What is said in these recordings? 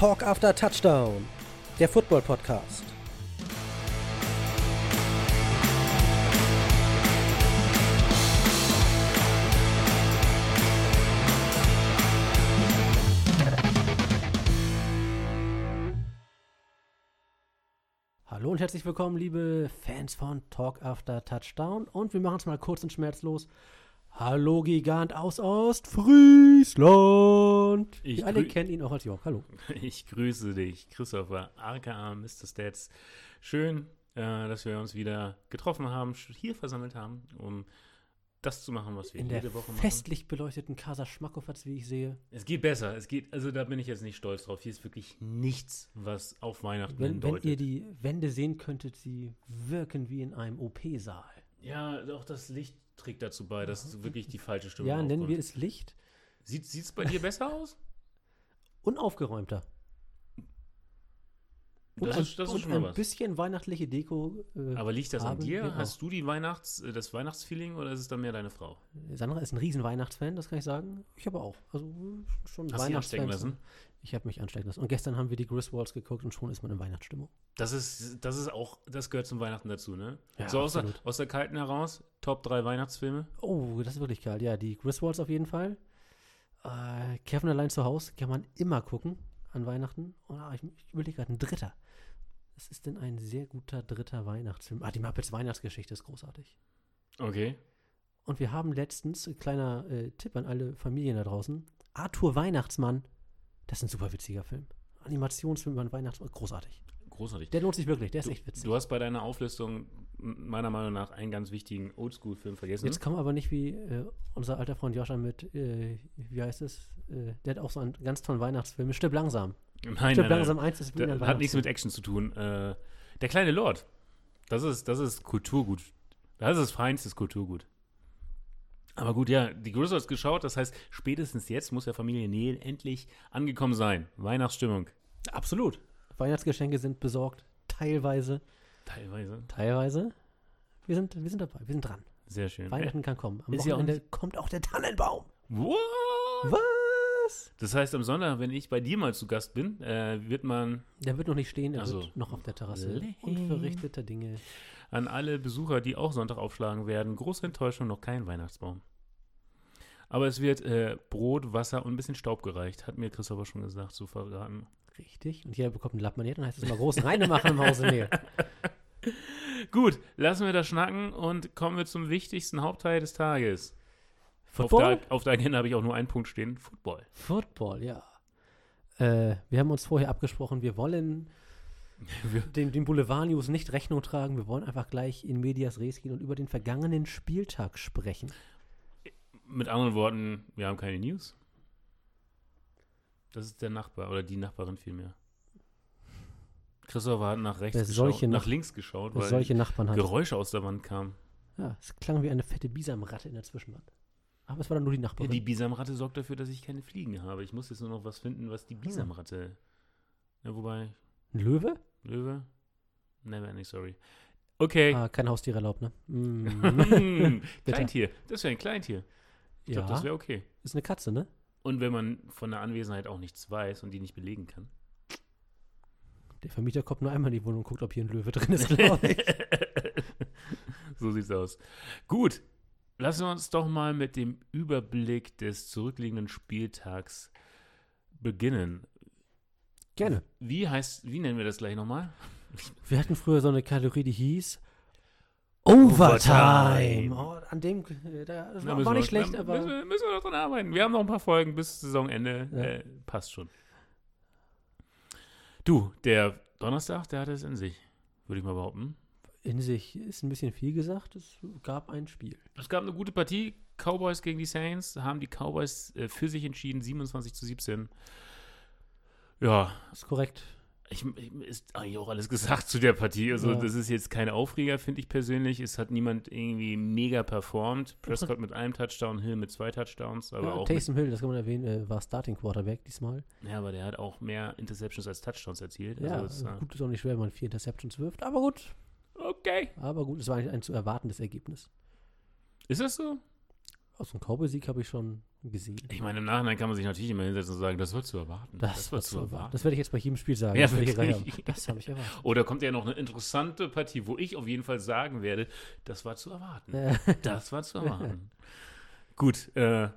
Talk After Touchdown, der Football Podcast. Hallo und herzlich willkommen, liebe Fans von Talk After Touchdown. Und wir machen es mal kurz und schmerzlos. Hallo Gigant aus Ostfriesland. Ich Wir alle kennen ihn auch als Jörg. Hallo. Ich grüße dich, Christopher, aka Mr. Stats. Schön, äh, dass wir uns wieder getroffen haben, hier versammelt haben, um das zu machen, was wir In der jede Woche machen. festlich beleuchteten Casa Schmackofatz, wie ich sehe. Es geht besser. Es geht, also da bin ich jetzt nicht stolz drauf. Hier ist wirklich nichts, was auf Weihnachten Wenn, wenn hindeutet. ihr die Wände sehen könntet, sie wirken wie in einem OP-Saal. ja, auch das Licht trägt dazu bei, dass wirklich die falsche Stimmung Ja, nennen wir es Licht. Sieht es bei dir besser aus? Unaufgeräumter. Und Das ein, ist, das ist schon mal ein was. bisschen weihnachtliche Deko. Äh, Aber liegt das an haben dir? wir Hast auch. du die Weihnachts, äh, das Weihnachtsfeeling oder ist es dann mehr deine Frau? Sandra ist ein riesen Weihnachtsfan, das kann ich sagen. Ich aber auch. Also äh, schon Hast du Weihnachtsfan. lassen? Ich habe mich anstecken lassen. Und gestern haben wir die Griswolds geguckt und schon ist man in Weihnachtsstimmung. Das ist, das ist auch, das gehört zum Weihnachten dazu, ne? Ja, so aus der, aus der Kalten heraus, Top 3 Weihnachtsfilme. Oh, das ist wirklich geil. Ja, die Griswolds auf jeden Fall. Äh, Kevin allein zu Hause kann man immer gucken an Weihnachten. Und, ah, ich, ich überlege gerade, ein dritter. Was ist denn ein sehr guter dritter Weihnachtsfilm? Ah, die Muppets Weihnachtsgeschichte ist großartig. Okay. Und wir haben letztens, kleiner äh, Tipp an alle Familien da draußen, Arthur Weihnachtsmann. Das ist ein super witziger Film. Animationsfilm über einen Weihnachtsmann, großartig. Großartig. Der lohnt sich wirklich, der ist Du, echt witzig. du hast bei deiner Auflistung meiner Meinung nach einen ganz wichtigen Oldschool-Film vergessen. Jetzt kommen aber nicht wie äh, unser alter Freund Joscha mit, äh, wie heißt es? Äh, der hat auch so einen ganz tollen Weihnachtsfilm. Stirb langsam. nein, Stirb nein, nein. langsam eins ist wie Der ein hat nichts mit. Action zu tun. Äh, der kleine Lord. Das ist, das ist Kulturgut. Das ist feinstes Kulturgut. Aber gut, ja, die Grizzlies geschaut, das heißt, spätestens jetzt muss der Familie Neil endlich angekommen sein. Weihnachtsstimmung. Absolut. Weihnachtsgeschenke sind besorgt. Teilweise. Teilweise. Teilweise. Wir sind, wir sind dabei. Wir sind dran. Sehr schön. Weihnachten kann kommen. Am Ist ja auch Wochenende kommt auch der Tannenbaum. What? Was? Das heißt, am Sonntag, wenn ich bei dir mal zu Gast bin, äh, wird man Der wird noch nicht stehen, er Ach so. wird noch auf der Terrasse. Lame. Unverrichteter Dinge. an alle Besucher, die auch Sonntag aufschlagen werden, große Enttäuschung, noch kein Weihnachtsbaum. Aber es wird äh, Brot, Wasser und ein bisschen Staub gereicht, hat mir Christopher schon gesagt, zu verraten. Richtig. Und jeder bekommt einen Lappen dann heißt es mal groß Reine machen im Hause Nähe. Gut, lassen wir das schnacken und kommen wir zum wichtigsten Hauptteil des Tages. Football? Auf der, auf der Agenda habe ich auch nur einen Punkt stehen: Football. Football, ja. Äh, wir haben uns vorher abgesprochen, wir wollen den, den Boulevard-News nicht Rechnung tragen. Wir wollen einfach gleich in Medias Res gehen und über den vergangenen Spieltag sprechen. Mit anderen Worten, wir haben keine News. Das ist der Nachbar oder die Nachbarin vielmehr. Christopher hat nach rechts Wer geschaut, nach Nach- links geschaut, weil solche Nachbarn hat. Geräusche aus der Wand kamen. Ja, es klang wie eine fette Bisamratte in der Zwischenwand. Aber es war dann nur die Ja, Nachbarin. die Bisamratte sorgt dafür, dass ich keine Fliegen habe. Ich muss jetzt nur noch was finden, was die Bisamratte. Ja, wobei, Ein Löwe? Löwe? Never ending sorry. Okay. Ah, kein Haustier erlaubt, ne? Mm. Hm. Kleintier. Das wäre ein Kleintier. Ich glaube, ja, das wäre okay. ist eine Katze, ne? Und wenn man von der Anwesenheit auch nichts weiß und die nicht belegen kann. Der Vermieter kommt nur einmal in die Wohnung und guckt, ob hier ein Löwe drin ist, glaube ich. so sieht's aus. Gut, lassen wir uns doch mal mit dem Überblick des zurückliegenden Spieltags beginnen. Gerne. Wie heißt, wie nennen wir das gleich nochmal? Wir hatten früher so eine Kategorie, die hieß Overtime. Overtime. Oh, an dem, äh, da, das Da war, müssen war wir- nicht schlecht, da aber Müssen wir, müssen wir noch dran arbeiten. Wir haben noch ein paar Folgen bis Saisonende. Ja. Äh, passt schon. Du, der Donnerstag, der hatte es in sich, würde ich mal behaupten. in sich ist ein bisschen viel gesagt. Es gab ein Spiel. Es gab eine gute Partie. Cowboys gegen die Saints. Haben die Cowboys äh, für sich entschieden, 27 zu 17. Ja, Ist korrekt. Ich, ich, ist eigentlich auch alles gesagt zu der Partie. Also, Ja. das ist jetzt kein Aufreger, finde ich persönlich. Es hat niemand irgendwie mega performt. Prescott mit einem Touchdown, Hill mit zwei Touchdowns. Aber Ja, auch Taysom Hill, das kann man erwähnen, äh, war Starting Quarterback diesmal. ja, aber der hat auch mehr Interceptions als Touchdowns erzielt. Ja, Also, äh, gut, ist auch nicht schwer, wenn man vier Interceptions wirft. Aber gut, okay. aber gut, es war eigentlich ein zu erwartendes Ergebnis. Ist das so? Aus dem Cowboy-Sieg habe ich schon gesehen. Ich meine, im Nachhinein kann man sich natürlich immer hinsetzen und sagen, das war zu erwarten. Das, war zu erwarten. Das werde ich jetzt bei jedem Spiel sagen. Ja, das ich haben. Das habe ich erwartet. Oder kommt ja noch eine interessante Partie, wo ich auf jeden Fall sagen werde, das war zu erwarten. Das war zu erwarten. Gut, äh,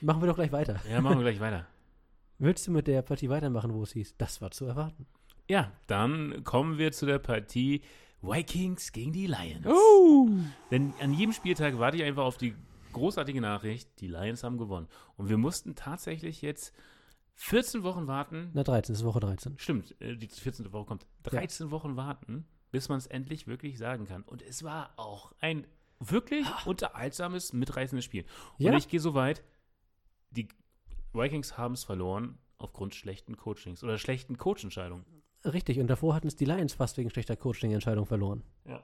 machen wir doch gleich weiter. ja, machen wir gleich weiter. Willst du mit der Partie weitermachen, wo es hieß, das war zu erwarten? Ja, dann kommen wir zu der Partie Vikings gegen die Lions. Oh! Denn an jedem Spieltag warte ich einfach auf die großartige Nachricht, die Lions haben gewonnen. Und wir mussten tatsächlich jetzt 14 Wochen warten. Na, 13, das ist Woche 13. Stimmt, äh, die 14. Woche kommt. 13 Wochen warten, bis man es endlich wirklich sagen kann. Und es war auch ein wirklich unterhaltsames, mitreißendes Spiel. Und Ja. ich gehe so weit, die Vikings haben es verloren aufgrund schlechten Coachings oder schlechten Coachentscheidungen. Richtig, und davor hatten es die Lions fast wegen schlechter Coaching-Entscheidung verloren. Ja.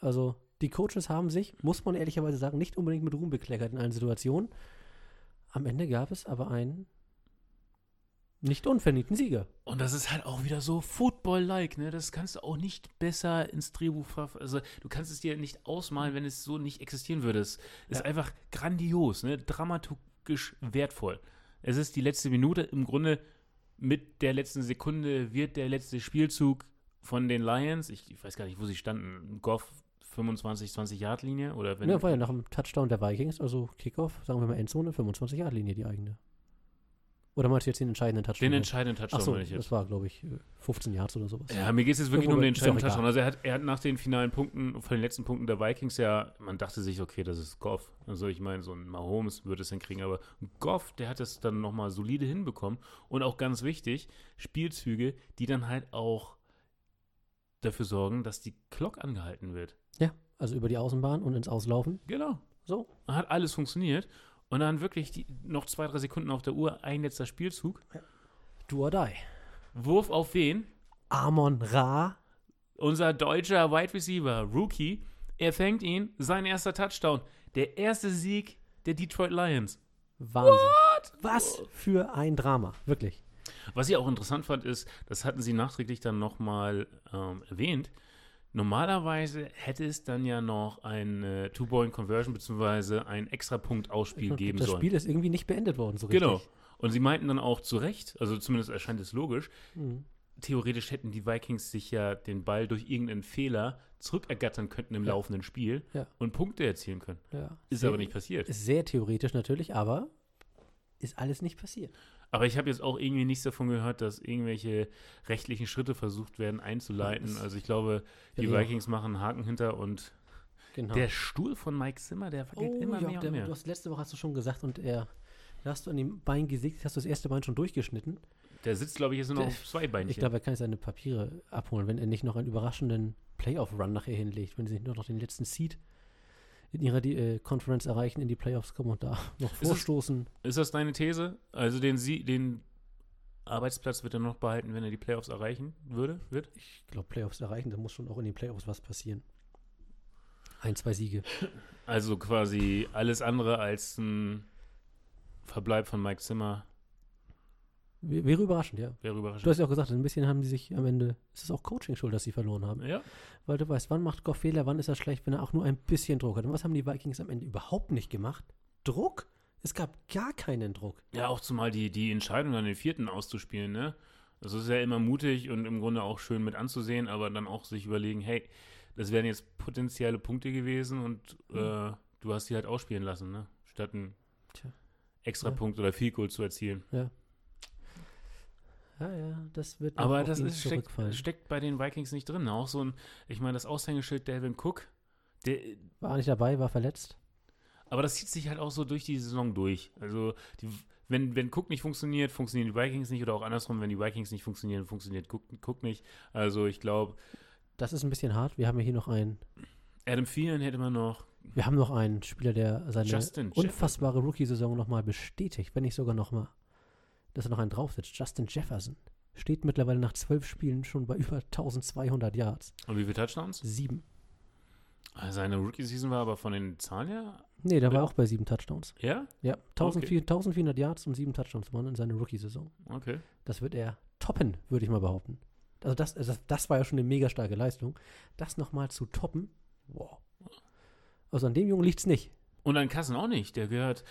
Also, die Coaches haben sich, muss man ehrlicherweise sagen, nicht unbedingt mit Ruhm bekleckert in allen Situationen. Am Ende gab es aber einen nicht unverdienten Sieger. Und das ist halt auch wieder so Football-like, ne? Das kannst du auch nicht besser ins Drehbuch verf Also, du kannst es dir nicht ausmalen, wenn es so nicht existieren würde. Es ist Ja. einfach grandios, ne? Dramaturgisch wertvoll. Es ist die letzte Minute. Im Grunde mit der letzten Sekunde wird der letzte Spielzug von den Lions, ich, ich weiß gar nicht, wo sie standen, Goff 25, 20 Yard Linie oder wenn Ja, war ja nach dem Touchdown der Vikings, also Kickoff, sagen wir mal Endzone, 25 Yard Linie die eigene. Oder meinst du jetzt den entscheidenden Touchdown? den entscheidenden Touchdown Achso, meine ich jetzt. das war, glaube ich, 15 Yards oder sowas. Ja, mir geht es jetzt wirklich nur um den entscheidenden. Touchdown. Also er hat, er hat nach den finalen Punkten, von den letzten Punkten der Vikings ja, man dachte sich, okay, das ist Goff. Also ich meine, so ein Mahomes würde es hinkriegen, aber Goff, der hat es dann nochmal solide hinbekommen. Und auch ganz wichtig, Spielzüge, die dann halt auch dafür sorgen, dass die Clock angehalten wird. Ja, also über die Außenbahn und ins Auslaufen. Genau. So. Hat alles funktioniert. Und dann wirklich die, noch zwei, drei Sekunden auf der Uhr, ein letzter Spielzug. Do or die. Wurf auf wen? Amon Ra. unser deutscher Wide Receiver, Rookie, er fängt ihn, sein erster Touchdown. Der erste Sieg der Detroit Lions. Wahnsinn. Was für ein Drama. Wirklich. Was ich auch interessant fand, ist, das hatten sie nachträglich dann nochmal ähm, erwähnt. Normalerweise hätte es dann ja noch eine Two-Point-Conversion bzw. ein Extrapunkt-Ausspiel geben das sollen. Spiel ist irgendwie nicht beendet worden, so richtig. Genau. Und sie meinten dann auch zu Recht, also zumindest erscheint es logisch, Mhm. theoretisch hätten die Vikings sich ja den Ball durch irgendeinen Fehler zurückergattern könnten im Ja. laufenden Spiel Ja. und Punkte erzielen können. Ja. Ist Sehr- aber nicht passiert. Ist sehr theoretisch natürlich, aber ist alles nicht passiert. Aber ich habe jetzt auch irgendwie nichts davon gehört, dass irgendwelche rechtlichen Schritte versucht werden einzuleiten. Also ich glaube, die Ja, ja. Vikings machen einen Haken hinter und Genau. der Stuhl von Mike Zimmer, der oh, wackelt immer ja, mehr der, und mehr. Du hast letzte Woche hast du schon gesagt und er, da hast du an dem Bein gesägt, hast du das erste Bein schon durchgeschnitten. Der sitzt, glaube ich, jetzt nur noch auf zwei Beinchen. Ich glaube, er kann seine Papiere abholen, wenn er nicht noch einen überraschenden Playoff-Run nachher hinlegt, wenn sie nicht nur noch den letzten Seed in ihrer äh, Conference erreichen, in die Playoffs kommen und da noch es- vorstoßen. Ist das deine These? Also den, Sie den Arbeitsplatz wird er noch behalten, wenn er die Playoffs erreichen würde? Wird? Ich glaube, Playoffs erreichen, da muss schon auch in den Playoffs was passieren. Ein, zwei Siege. Also quasi alles andere als ein Verbleib von Mike Zimmer Wäre überraschend, ja. wäre Du überraschend. hast ja auch gesagt, ein bisschen haben sie sich am Ende, es ist auch Coaching schuld, dass sie verloren haben. Ja, Weil du weißt, wann macht Goff Fehler, wann ist er schlecht, wenn er auch nur ein bisschen Druck hat. Und was haben die Vikings am Ende überhaupt nicht gemacht? Druck? Es gab gar keinen Druck. Ja, auch zumal die, die Entscheidung an den vierten auszuspielen, ne? Das ist ja immer mutig und im Grunde auch schön mit anzusehen, aber dann auch sich überlegen, hey, das wären jetzt potenzielle Punkte gewesen und äh, du hast sie halt ausspielen lassen, ne? Statt einen Tja. Extrapunkt oder Field Goal zu erzielen. Ja. Ja, ja, das wird Aber das ist, steckt, steckt bei den Vikings nicht drin. Auch so ein, ich meine, das Aushängeschild Delvin Cook, der, War nicht dabei, war verletzt. aber das zieht sich halt auch so durch die Saison durch. Also, die, wenn, wenn Cook nicht funktioniert, funktionieren die Vikings nicht oder auch andersrum, wenn die Vikings nicht funktionieren, funktioniert Cook, Cook nicht. Also, ich glaube, Das ist ein bisschen hart. Wir haben ja hier noch einen, Adam Thielen hätte man noch. wir haben noch einen Spieler, der seine Justin unfassbare Rookie-Saison nochmal bestätigt, wenn nicht sogar nochmal, dass er noch einen draufsetzt. Justin Jefferson steht mittlerweile nach zwölf Spielen schon bei über 1200 Yards. Und wie viele Touchdowns? Sieben. Also Seine Rookie-Season war aber von den Zahlen her. Nee, der Ja. war auch bei sieben Touchdowns. Ja? Ja, 1400, 1400 Yards und sieben Touchdowns waren in seiner Rookie-Saison. Okay. Das wird er toppen, würde ich mal behaupten. Also das, also das war ja schon eine mega starke Leistung. Das nochmal zu toppen, wow. Also an dem Jungen liegt es nicht. Und an Kassen auch nicht. Der gehört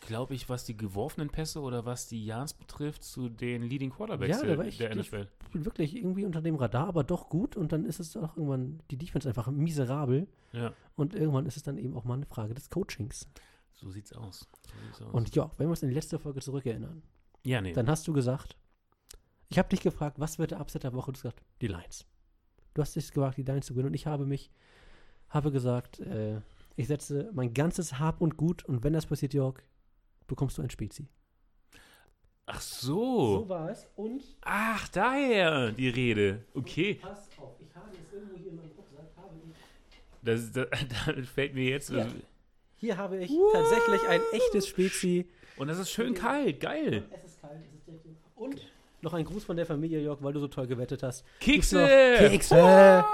glaube ich, was die geworfenen Pässe oder was die Yards betrifft, zu den Leading Quarterbacks Ja, der war echt- der NFL. Wirklich irgendwie unter dem Radar, aber doch gut. Und dann ist es auch irgendwann die Defense einfach miserabel. Ja, Und irgendwann ist es dann eben auch mal eine Frage des Coachings. so sieht's aus. So sieht's aus. Und ja, wenn wir uns in die letzte Folge zurückerinnern, ja, nee. dann hast du gesagt, ich habe dich gefragt, was wird der Upset der Woche? Du hast gesagt, die Lions. Du hast dich gewagt, die Lions zu gewinnen. Und ich habe mich, habe gesagt, äh, ich setze mein ganzes Hab und Gut und wenn das passiert, Jörg, bekommst du ein Spezi. Ach so. war es. Und Ach, daher die Rede. Okay. pass auf, ich habe es irgendwo hier in meinem Rucksack, habe ich Das, das, das fällt mir jetzt. Ja. Hier habe ich tatsächlich ein echtes Spezi. Und das ist schön kalt. Geil. Es ist kalt, es ist direkt. Und noch ein Gruß von der Familie, Jörg, weil du so toll gewettet hast. Kekse! Kekse!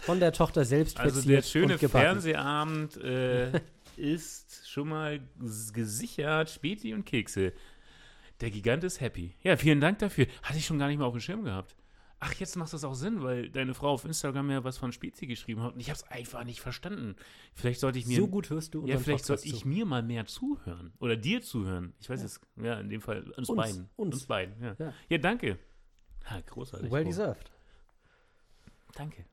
Von der Tochter selbst Also der schöne und. Fernsehabend äh, ist schon mal gesichert. Späti und Kekse. Der Gigant ist happy. Ja, vielen Dank dafür. Hatte ich schon gar nicht mehr auf dem Schirm gehabt. Ach, jetzt macht das auch Sinn, weil deine Frau auf Instagram ja was von Spezi geschrieben hat und ich habe es einfach nicht verstanden. Vielleicht sollte ich mir So gut hörst du ja, vielleicht sollte ich zu. mir mal mehr zuhören oder dir zuhören. Ich weiß es, ja, in dem Fall uns, Uns, beiden. uns. beiden, ja. Ja. Ja, danke. Ha, großartig. Well deserved. Danke.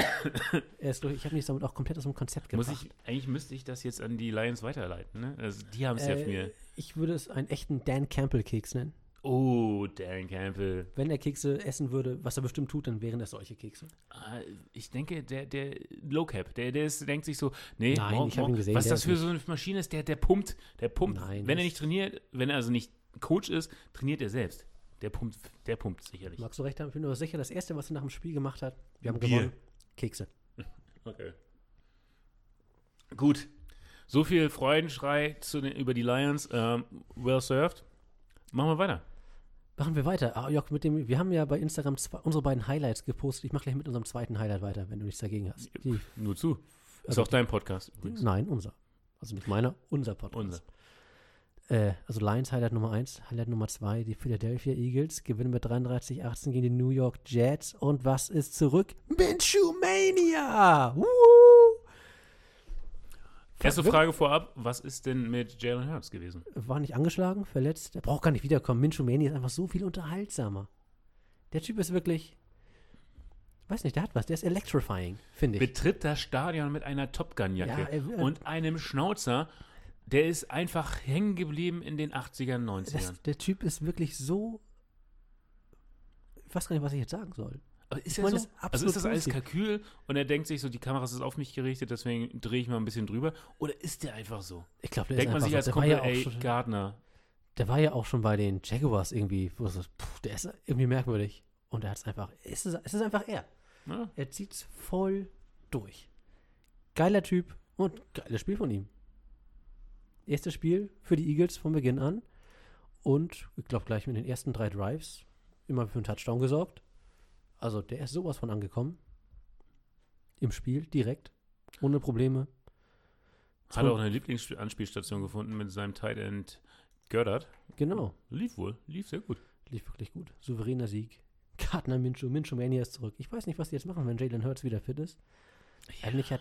Ich habe mich damit auch komplett aus dem Konzept Muss gebracht. ich, eigentlich müsste ich das jetzt an die Lions weiterleiten, ne? Also die haben es ja Äh, für mir. Ich würde es einen echten Dan Campbell-Keks nennen. Oh, Dan Campbell. Wenn er Kekse essen würde, was er bestimmt tut, dann wären das solche Kekse. Ah, Ich denke, der, der Low Cap, der, der ist, denkt sich so, nee, Nein, morgen- ich hab ihn morgen- gesehen, was das für so eine Maschine ist, der, der pumpt, der pumpt. Nein, wenn er nicht trainiert, wenn er also nicht Coach ist, trainiert er selbst. Der pumpt, der pumpt sicherlich. Magst du recht haben? Ich bin aber sicher, das Erste, was er nach dem Spiel gemacht hat, wir haben Bier. gewonnen. Kekse. Okay. Gut. So viel Freudenschrei zu den, über die Lions. Ähm, well served. Machen wir weiter. Machen wir weiter. Ah, Jörg, mit dem, wir haben ja bei Instagram zwei, unsere beiden Highlights gepostet. Ich mache gleich mit unserem zweiten Highlight weiter, wenn du nichts dagegen hast. Die, Nur zu. Ist Also- auch dein Podcast übrigens. nein, unser. Also nicht meiner, unser Podcast. Unser. Äh, also Lions Highlight Nummer 1, Highlight Nummer 2, die Philadelphia Eagles gewinnen mit 33-18 gegen die New York Jets. Und was ist zurück? Minshew Mania! Woo! Erste Frage vorab: Was ist denn mit Jalen Hurts gewesen? War nicht angeschlagen, verletzt. Der braucht gar nicht wiederkommen. Minshew Mania ist einfach so viel unterhaltsamer. Der Typ ist wirklich, weiß nicht, der hat was. Der ist electrifying, finde ich. Betritt das Stadion mit einer Top Gun-Jacke Ja, er will- und einem Schnauzer. Der ist einfach hängen geblieben in den 80ern, 90ern. Das, der Typ ist wirklich so. Ich weiß gar nicht, was ich jetzt sagen soll. Aber ist Ich meine, so? das Also ist das alles. Kalkül und er denkt sich so, die Kamera ist auf mich gerichtet, deswegen drehe ich mal ein bisschen drüber? Oder ist der einfach so? Ich glaube, der Denkt man ist sich einfach als so. War, Kumpel, ja ey, schon, Gardner, der war ja auch schon bei den Jaguars irgendwie. Wo es so, puh, der ist irgendwie merkwürdig. Und er hat es einfach. Es ist, es ist einfach er. ne? Er zieht es voll durch. Geiler Typ und geiles Spiel von ihm. Erstes Spiel für die Eagles von Beginn an. Und ich glaube, gleich mit den ersten drei Drives immer für einen Touchdown gesorgt. Also der ist sowas von angekommen. Im Spiel, direkt. Ohne Probleme. Hat auch eine Lieblingsanspielstation gefunden mit seinem Tight End Gördert. Genau. Lief wohl, lief sehr gut. Lief wirklich gut. Souveräner Sieg. Gardner Minshew. Minshew Mania ist zurück. Ich weiß nicht, was die jetzt machen, wenn Jalen Hurts wieder fit ist. Eigentlich hat.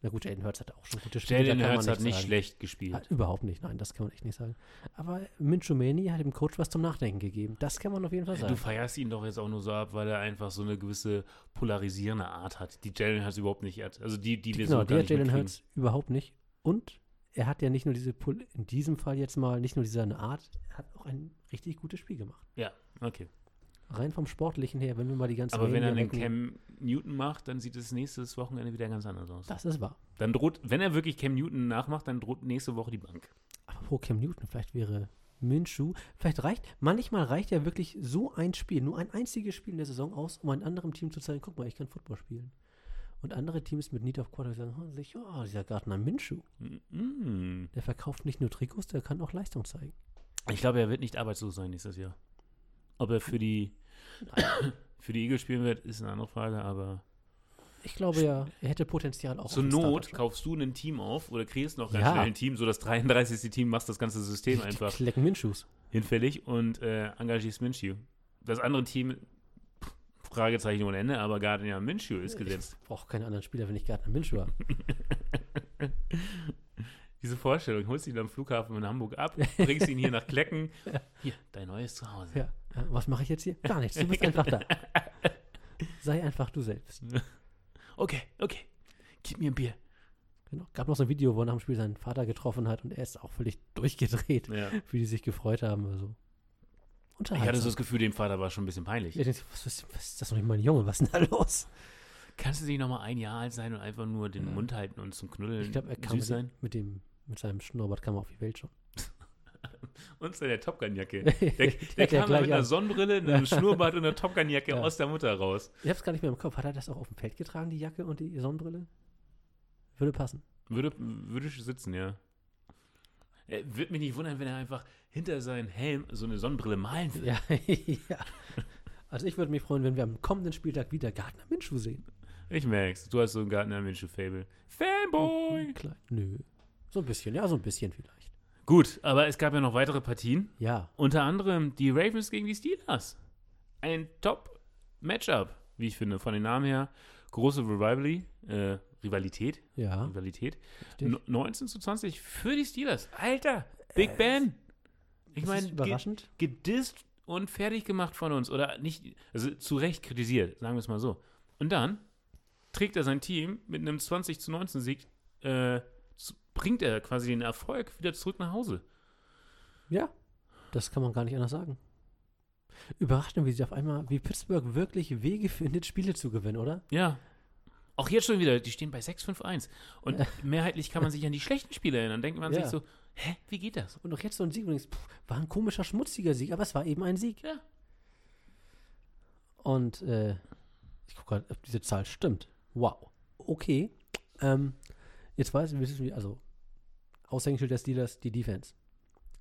Na gut, Jalen Hurts hat auch schon gute Spiele. Jalen Hurts hat nicht sagen. schlecht gespielt. Hat, überhaupt nicht, nein, das kann man echt nicht sagen. Aber Minshew Mania hat dem Coach was zum Nachdenken gegeben. Das kann man auf jeden Fall Du sagen. feierst ihn doch jetzt auch nur so ab, weil er einfach so eine gewisse polarisierende Art hat, die Jalen Hurts überhaupt nicht hat. Also die, die wir genau, so die hat Jalen. Hurts überhaupt nicht. Und er hat ja nicht nur diese, Pol in diesem Fall jetzt mal, nicht nur diese Art, er hat auch ein richtig gutes Spiel gemacht. Ja, okay. Rein vom Sportlichen her, wenn wir mal die ganzen Aber wenn er wecken- Cam Newton macht, dann sieht es nächstes Wochenende wieder ganz anders aus. Das ist wahr. Dann droht, wenn er wirklich Cam Newton nachmacht, dann droht nächste Woche die Bank. Apropos Cam Newton, vielleicht wäre Minshew, vielleicht reicht, manchmal reicht ja wirklich so ein Spiel, nur ein einziges Spiel in der Saison aus, um einem anderen Team zu zeigen, guck mal, ich kann Football spielen. Und andere Teams mit Need of Quarter sagen, oh, sich, oh, dieser Gardner Minshew, Mm. der verkauft nicht nur Trikots, der kann auch Leistung zeigen. Ich glaube, er wird nicht arbeitslos sein nächstes Jahr. Ob er für die, für die Eagles spielen wird, ist eine andere Frage, aber Ich glaube ja, er hätte Potenzial auch. zur Not Starter-Job. kaufst du ein Team auf oder kreierst noch ganz Ja. schnell ein Team, so das 33. Team machst das ganze System einfach Klecken Minshews. hinfällig und äh, engagierst Minshew. Das andere Team, Fragezeichen ohne Ende, aber Gardner Minshew ist gesetzt. Ich brauche keine anderen Spieler, wenn ich Gardner Minshew habe. Diese Vorstellung, holst ihn am Flughafen in Hamburg ab, bringst ihn hier nach Klecken. Hier, dein neues Zuhause. Ja. Äh, Was mache ich jetzt hier? Gar nichts. Du bist einfach da. Sei einfach du selbst. Okay, okay. Gib mir ein Bier. Genau. Gab noch so ein Video, wo er nach dem Spiel seinen Vater getroffen hat und er ist auch völlig durchgedreht, Ja. wie die sich gefreut haben. Also. Ich hatte so das Gefühl, dem Vater war schon ein bisschen peinlich. Ich denke, was, was, was ist das noch nicht mein Junge? Was ist denn da los? Kannst du nicht noch mal ein Jahr alt sein und einfach nur den Ja. Mund halten und zum Knuddeln Ich glaube, er kam süß mit, sein? mit dem mit seinem Schnurrbart kam er auf die Welt schon. Und seine Top Gun-Jacke. der, Der, der kam mit einer an. Sonnenbrille, einem Schnurrbart und einer Top Gun-Jacke Ja. aus der Mutter raus. Ich hab's gar nicht mehr im Kopf. Hat er das auch auf dem Feld getragen, die Jacke und die Sonnenbrille? Würde passen. Würde, würde sitzen, ja. Er würde mich nicht wundern, wenn er einfach hinter seinen Helm so eine Sonnenbrille malen würde. Ja, ja. Also ich würde mich freuen, wenn wir am kommenden Spieltag wieder Gardner Minshew sehen. Ich merk's. Du hast so ein Gartner Minshew-Fable. Fanboy! Klein. Nö. So ein bisschen, ja, so ein bisschen vielleicht. Gut, aber es gab ja noch weitere Partien. Ja, Unter anderem die Ravens gegen die Steelers. Ein Top-Matchup, wie ich finde, von den Namen her. Große Rivali, äh, Rivalität. ja. Rivalität. Richtig. No- 19 zu 20 für die Steelers. Alter, Big Ben. Ich meine, überraschend. gedisst und fertig gemacht von uns. Oder nicht, also zu Recht kritisiert, sagen wir es mal so. Und dann trägt er sein Team mit einem 20 zu 19 Sieg, äh, bringt er quasi den Erfolg wieder zurück nach Hause. Ja, das kann man gar nicht anders sagen. Überraschend, wie sie auf einmal, wie Pittsburgh wirklich Wege findet, Spiele zu gewinnen, oder? Ja. Auch jetzt schon wieder, die stehen bei 6-5-1. Und mehrheitlich kann man sich an die schlechten Spiele erinnern. Denkt man Ja. sich so, hä, wie geht das? Und auch jetzt so ein Sieg, und denkst, pff, war ein komischer, schmutziger Sieg, aber es war eben ein Sieg. Ja. Und äh, ich gucke gerade, ob diese Zahl stimmt. Wow. Okay. Ähm, jetzt weiß ich, wissen wir, also Aushängeschild der Steelers, die Defense.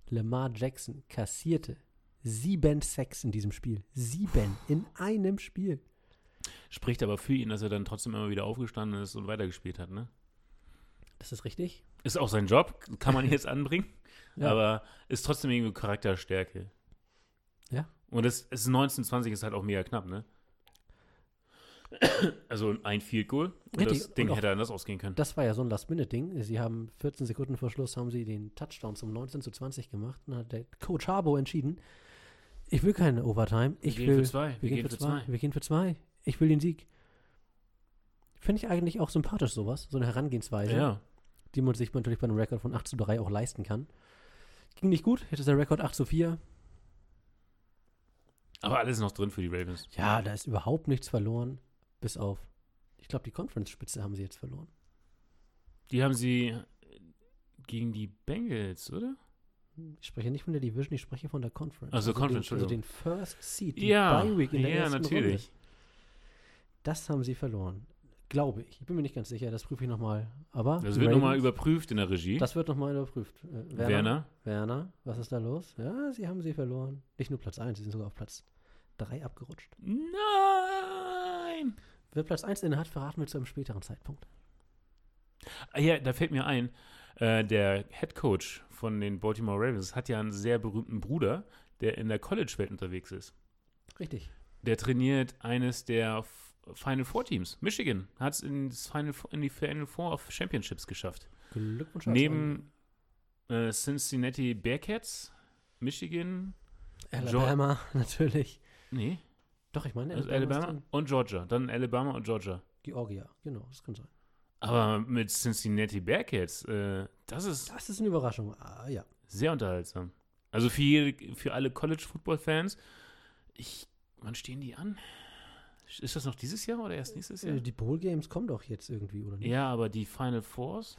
Lamar Jackson kassierte sieben Sacks in diesem Spiel. Sieben in einem Spiel. Spricht aber für ihn, dass er dann trotzdem immer wieder aufgestanden ist und weitergespielt hat, ne? Das ist richtig. Ist auch sein Job, kann man jetzt anbringen. Ja. Aber ist trotzdem irgendwie Charakterstärke. Ja. Und es ist 1920 ist halt auch mega knapp, ne? Also ein Field Goal. Und Richtig. das Ding Und auch- hätte anders ausgehen können. Das war ja so ein Last-Minute-Ding. Sie haben 14 Sekunden vor Schluss haben sie den Touchdown zum 19 zu 20 gemacht. Dann hat der Coach Harbo entschieden, ich will keine Overtime. Ich wir will gehen für zwei. Wir, gehen für zwei. Wir gehen für zwei. Ich will den Sieg. Finde ich eigentlich auch sympathisch, sowas. So eine Herangehensweise, Ja. die man sich natürlich bei einem Rekord von 8 zu 3 auch leisten kann. Ging nicht gut. Ist der Rekord 8 zu 4. Aber alles noch drin für die Ravens. Ja, da ist überhaupt nichts verloren. Bis auf, ich glaube, die Conference-Spitze haben sie jetzt verloren. Die haben sie gegen die Bengals, oder? Ich spreche nicht von der Division, ich spreche von der Conference. Also Conference, den, also den. First Seed, die Ja, Bye Week in der ja, ersten natürlich. Runde. Das haben sie verloren. Glaube ich. Ich bin mir nicht ganz sicher, das prüfe ich nochmal. Aber Das wird nochmal überprüft in der Regie. Das wird nochmal überprüft. Äh, Werner. Werner, was ist da los? Ja, sie haben sie verloren. Nicht nur Platz 1, sie sind sogar auf Platz 3 abgerutscht. Nein! Wer Platz 1 inne hat, verraten wir zu einem späteren Zeitpunkt. Ah, ja, da fällt mir ein, äh, der Head Coach von den Baltimore Ravens hat ja einen sehr berühmten Bruder, der in der College-Welt unterwegs ist. Richtig. Der trainiert eines der Final Four Teams. Michigan hat es in, in die Final Four of Championships geschafft. Glückwunsch. Neben äh, Cincinnati Bearcats, Michigan, Alabama, natürlich. nee, Doch, ich meine, also Alabama. ist Alabama und Georgia. Dann Alabama und Georgia. Georgia, genau, das kann sein. Aber mit Cincinnati Bearcats, äh, das ist Das ist eine Überraschung. Ah, ja. sehr unterhaltsam. Also für, für alle College-Football-Fans, ich, wann stehen die an? Ist das noch dieses Jahr oder erst nächstes Jahr? Äh, Die Bowl Games kommen doch jetzt irgendwie, oder nicht? Ja, aber die Final Fours?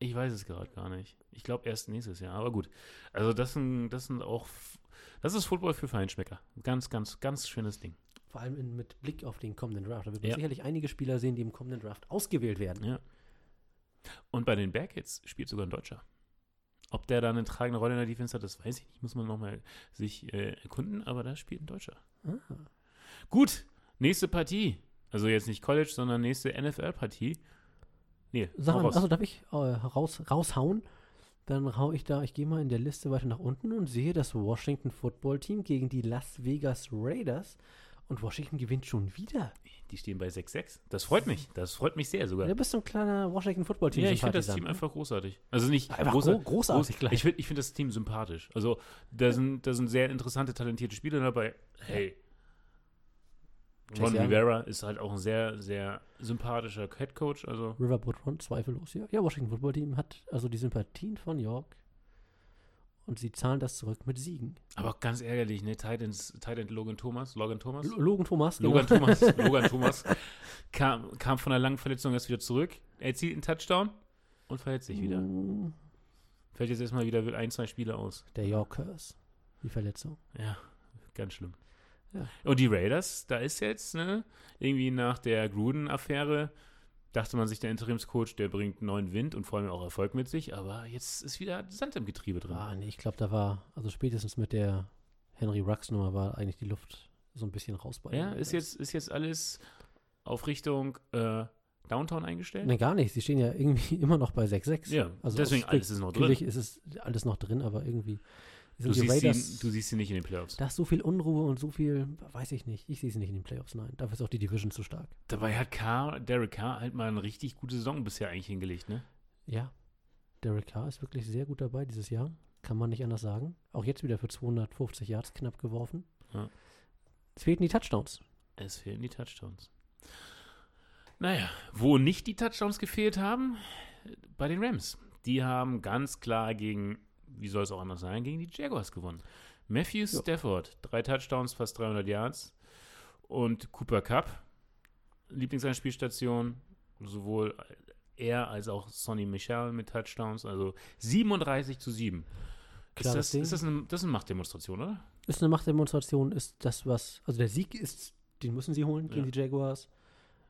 Ich weiß es gerade gar nicht. Ich glaube erst nächstes Jahr, aber gut. Also das sind, das sind auch, das ist Football für Feinschmecker. Ganz, ganz, ganz schönes Ding. Vor allem in, mit Blick auf den kommenden Draft. Da wird man Ja. sicherlich einige Spieler sehen, die im kommenden Draft ausgewählt werden. Ja. Und bei den Bearcats spielt sogar ein Deutscher. Ob der da eine tragende Rolle in der Defense hat, das weiß ich nicht. Muss man nochmal sich äh, erkunden, aber da spielt ein Deutscher. Ah. Gut, nächste Partie. Also jetzt nicht College, sondern nächste NFL-Partie. Nee, Sag mal, also darf ich äh, raus, raushauen? Dann hau ich da, ich gehe mal in der Liste weiter nach unten und sehe das Washington Football Team gegen die Las Vegas Raiders. Und Washington gewinnt schon wieder. Die stehen bei 6-6. Das freut mich. Das freut mich sehr sogar. Du bist so ein kleiner Washington Football Team. Ja, ich finde das Team ne? einfach großartig. Also nicht Einfach großar- gro- großartig groß-. Ich finde ich find das Team sympathisch. Also da sind, da sind sehr interessante, talentierte Spieler dabei. Hey, Ron Young. Rivera ist halt auch ein sehr, sehr sympathischer Head Coach. Also Riverboat Run, zweifellos. Ja, ja Washington Football Team hat also die Sympathien von York und sie zahlen das zurück mit Siegen. Aber auch ganz ärgerlich, ne? Titans, Titan Logan Thomas, Logan Thomas? L Logan Thomas. Logan genau. Thomas, Logan Thomas kam, kam von einer langen Verletzung erst wieder zurück, erzielt einen Touchdown und verletzt sich wieder. Mm, Fällt jetzt erstmal wieder ein, zwei Spiele aus. Der York Curse. Die Verletzung. Ja, ganz schlimm. Ja. Und die Raiders, da ist jetzt, ne, irgendwie nach der Gruden-Affäre, dachte man sich, der Interimscoach, der bringt neuen Wind und vor allem auch Erfolg mit sich, aber jetzt ist wieder Sand im Getriebe drin. Ah, nee, ich glaube, da war, also spätestens mit der Henry Rux Nummer war eigentlich die Luft so ein bisschen raus bei ja, ist jetzt, ist jetzt alles auf Richtung äh, Downtown eingestellt? Nee, gar nicht. Sie stehen ja irgendwie immer noch bei 6-6. Ja, also deswegen alles ist noch drin. Natürlich ist es alles noch drin, aber irgendwie Du siehst, Raiders. sie, du siehst sie nicht in den Playoffs. da ist so viel Unruhe und so viel, weiß ich nicht. Ich sehe sie nicht in den Playoffs, nein. Dafür ist auch die Division zu stark. Dabei hat Carr, Derek Carr halt mal eine richtig gute Saison bisher eigentlich hingelegt, ne? Ja, Derek Carr ist wirklich sehr gut dabei dieses Jahr. Kann man nicht anders sagen. Auch jetzt wieder für 250 Yards knapp geworfen. Ja. Es fehlten die Touchdowns. Es fehlen die Touchdowns. Naja, wo nicht die Touchdowns gefehlt haben, bei den Rams. Die haben ganz klar gegen, wie soll es auch anders sein, gegen die Jaguars gewonnen. Matthew. Stafford, drei Touchdowns, fast 300 Yards. Und Cooper Cup, Lieblingsanspielstation, sowohl er als auch Sonny Michel mit Touchdowns, also 37 zu 7. Ist das, ist das, eine, das ist eine Machtdemonstration, oder? Ist eine Machtdemonstration, ist das, was. Also der Sieg ist, den müssen sie holen gegen Ja. die Jaguars.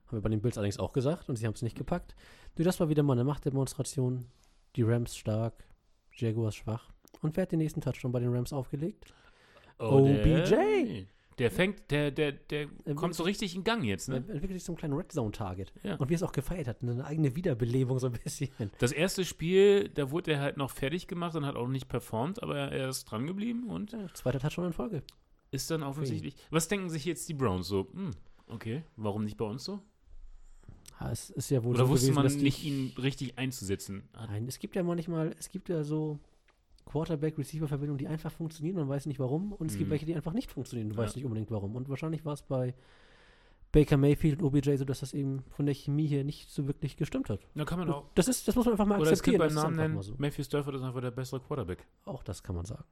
Haben wir bei den Bills allerdings auch gesagt und sie haben es nicht gepackt. Nur das war wieder mal eine Machtdemonstration. Die Rams stark, Jaguars schwach. Und wer hat den nächsten Touchdown bei den Rams aufgelegt? OBJ. Der, der fängt, der, der, der Er kommt so richtig in Gang jetzt, Er ne? entwickelt sich zum kleinen Red Zone Target. Ja. Und wie er es auch gefeiert hat, eine eigene Wiederbelebung so ein bisschen. Das erste Spiel, da wurde er halt noch fertig gemacht und hat auch nicht performt, aber er ist dran geblieben und Ja, zweiter Touchdown in Folge. ist dann offensichtlich. Was denken sich jetzt die Browns so? Hm, okay, warum nicht bei uns so? Es ist ja wohl Oder so wusste gewesen, man dass die- nicht, ihn richtig einzusetzen? Nein, es gibt ja manchmal, es gibt ja so Quarterback-Receiver-Verbindungen, die einfach funktionieren, man weiß nicht warum. Und es gibt Mhm. welche, die einfach nicht funktionieren, du Ja. weißt nicht unbedingt warum. Und wahrscheinlich war es bei Baker Mayfield und OBJ so, dass das eben von der Chemie hier nicht so wirklich gestimmt hat. Da kann man auch. Das, ist, das muss man einfach mal Oder es akzeptieren. könnte beim das ist Namen nennen, so. Matthew Stafford ist einfach der bessere Quarterback. Auch das kann man sagen.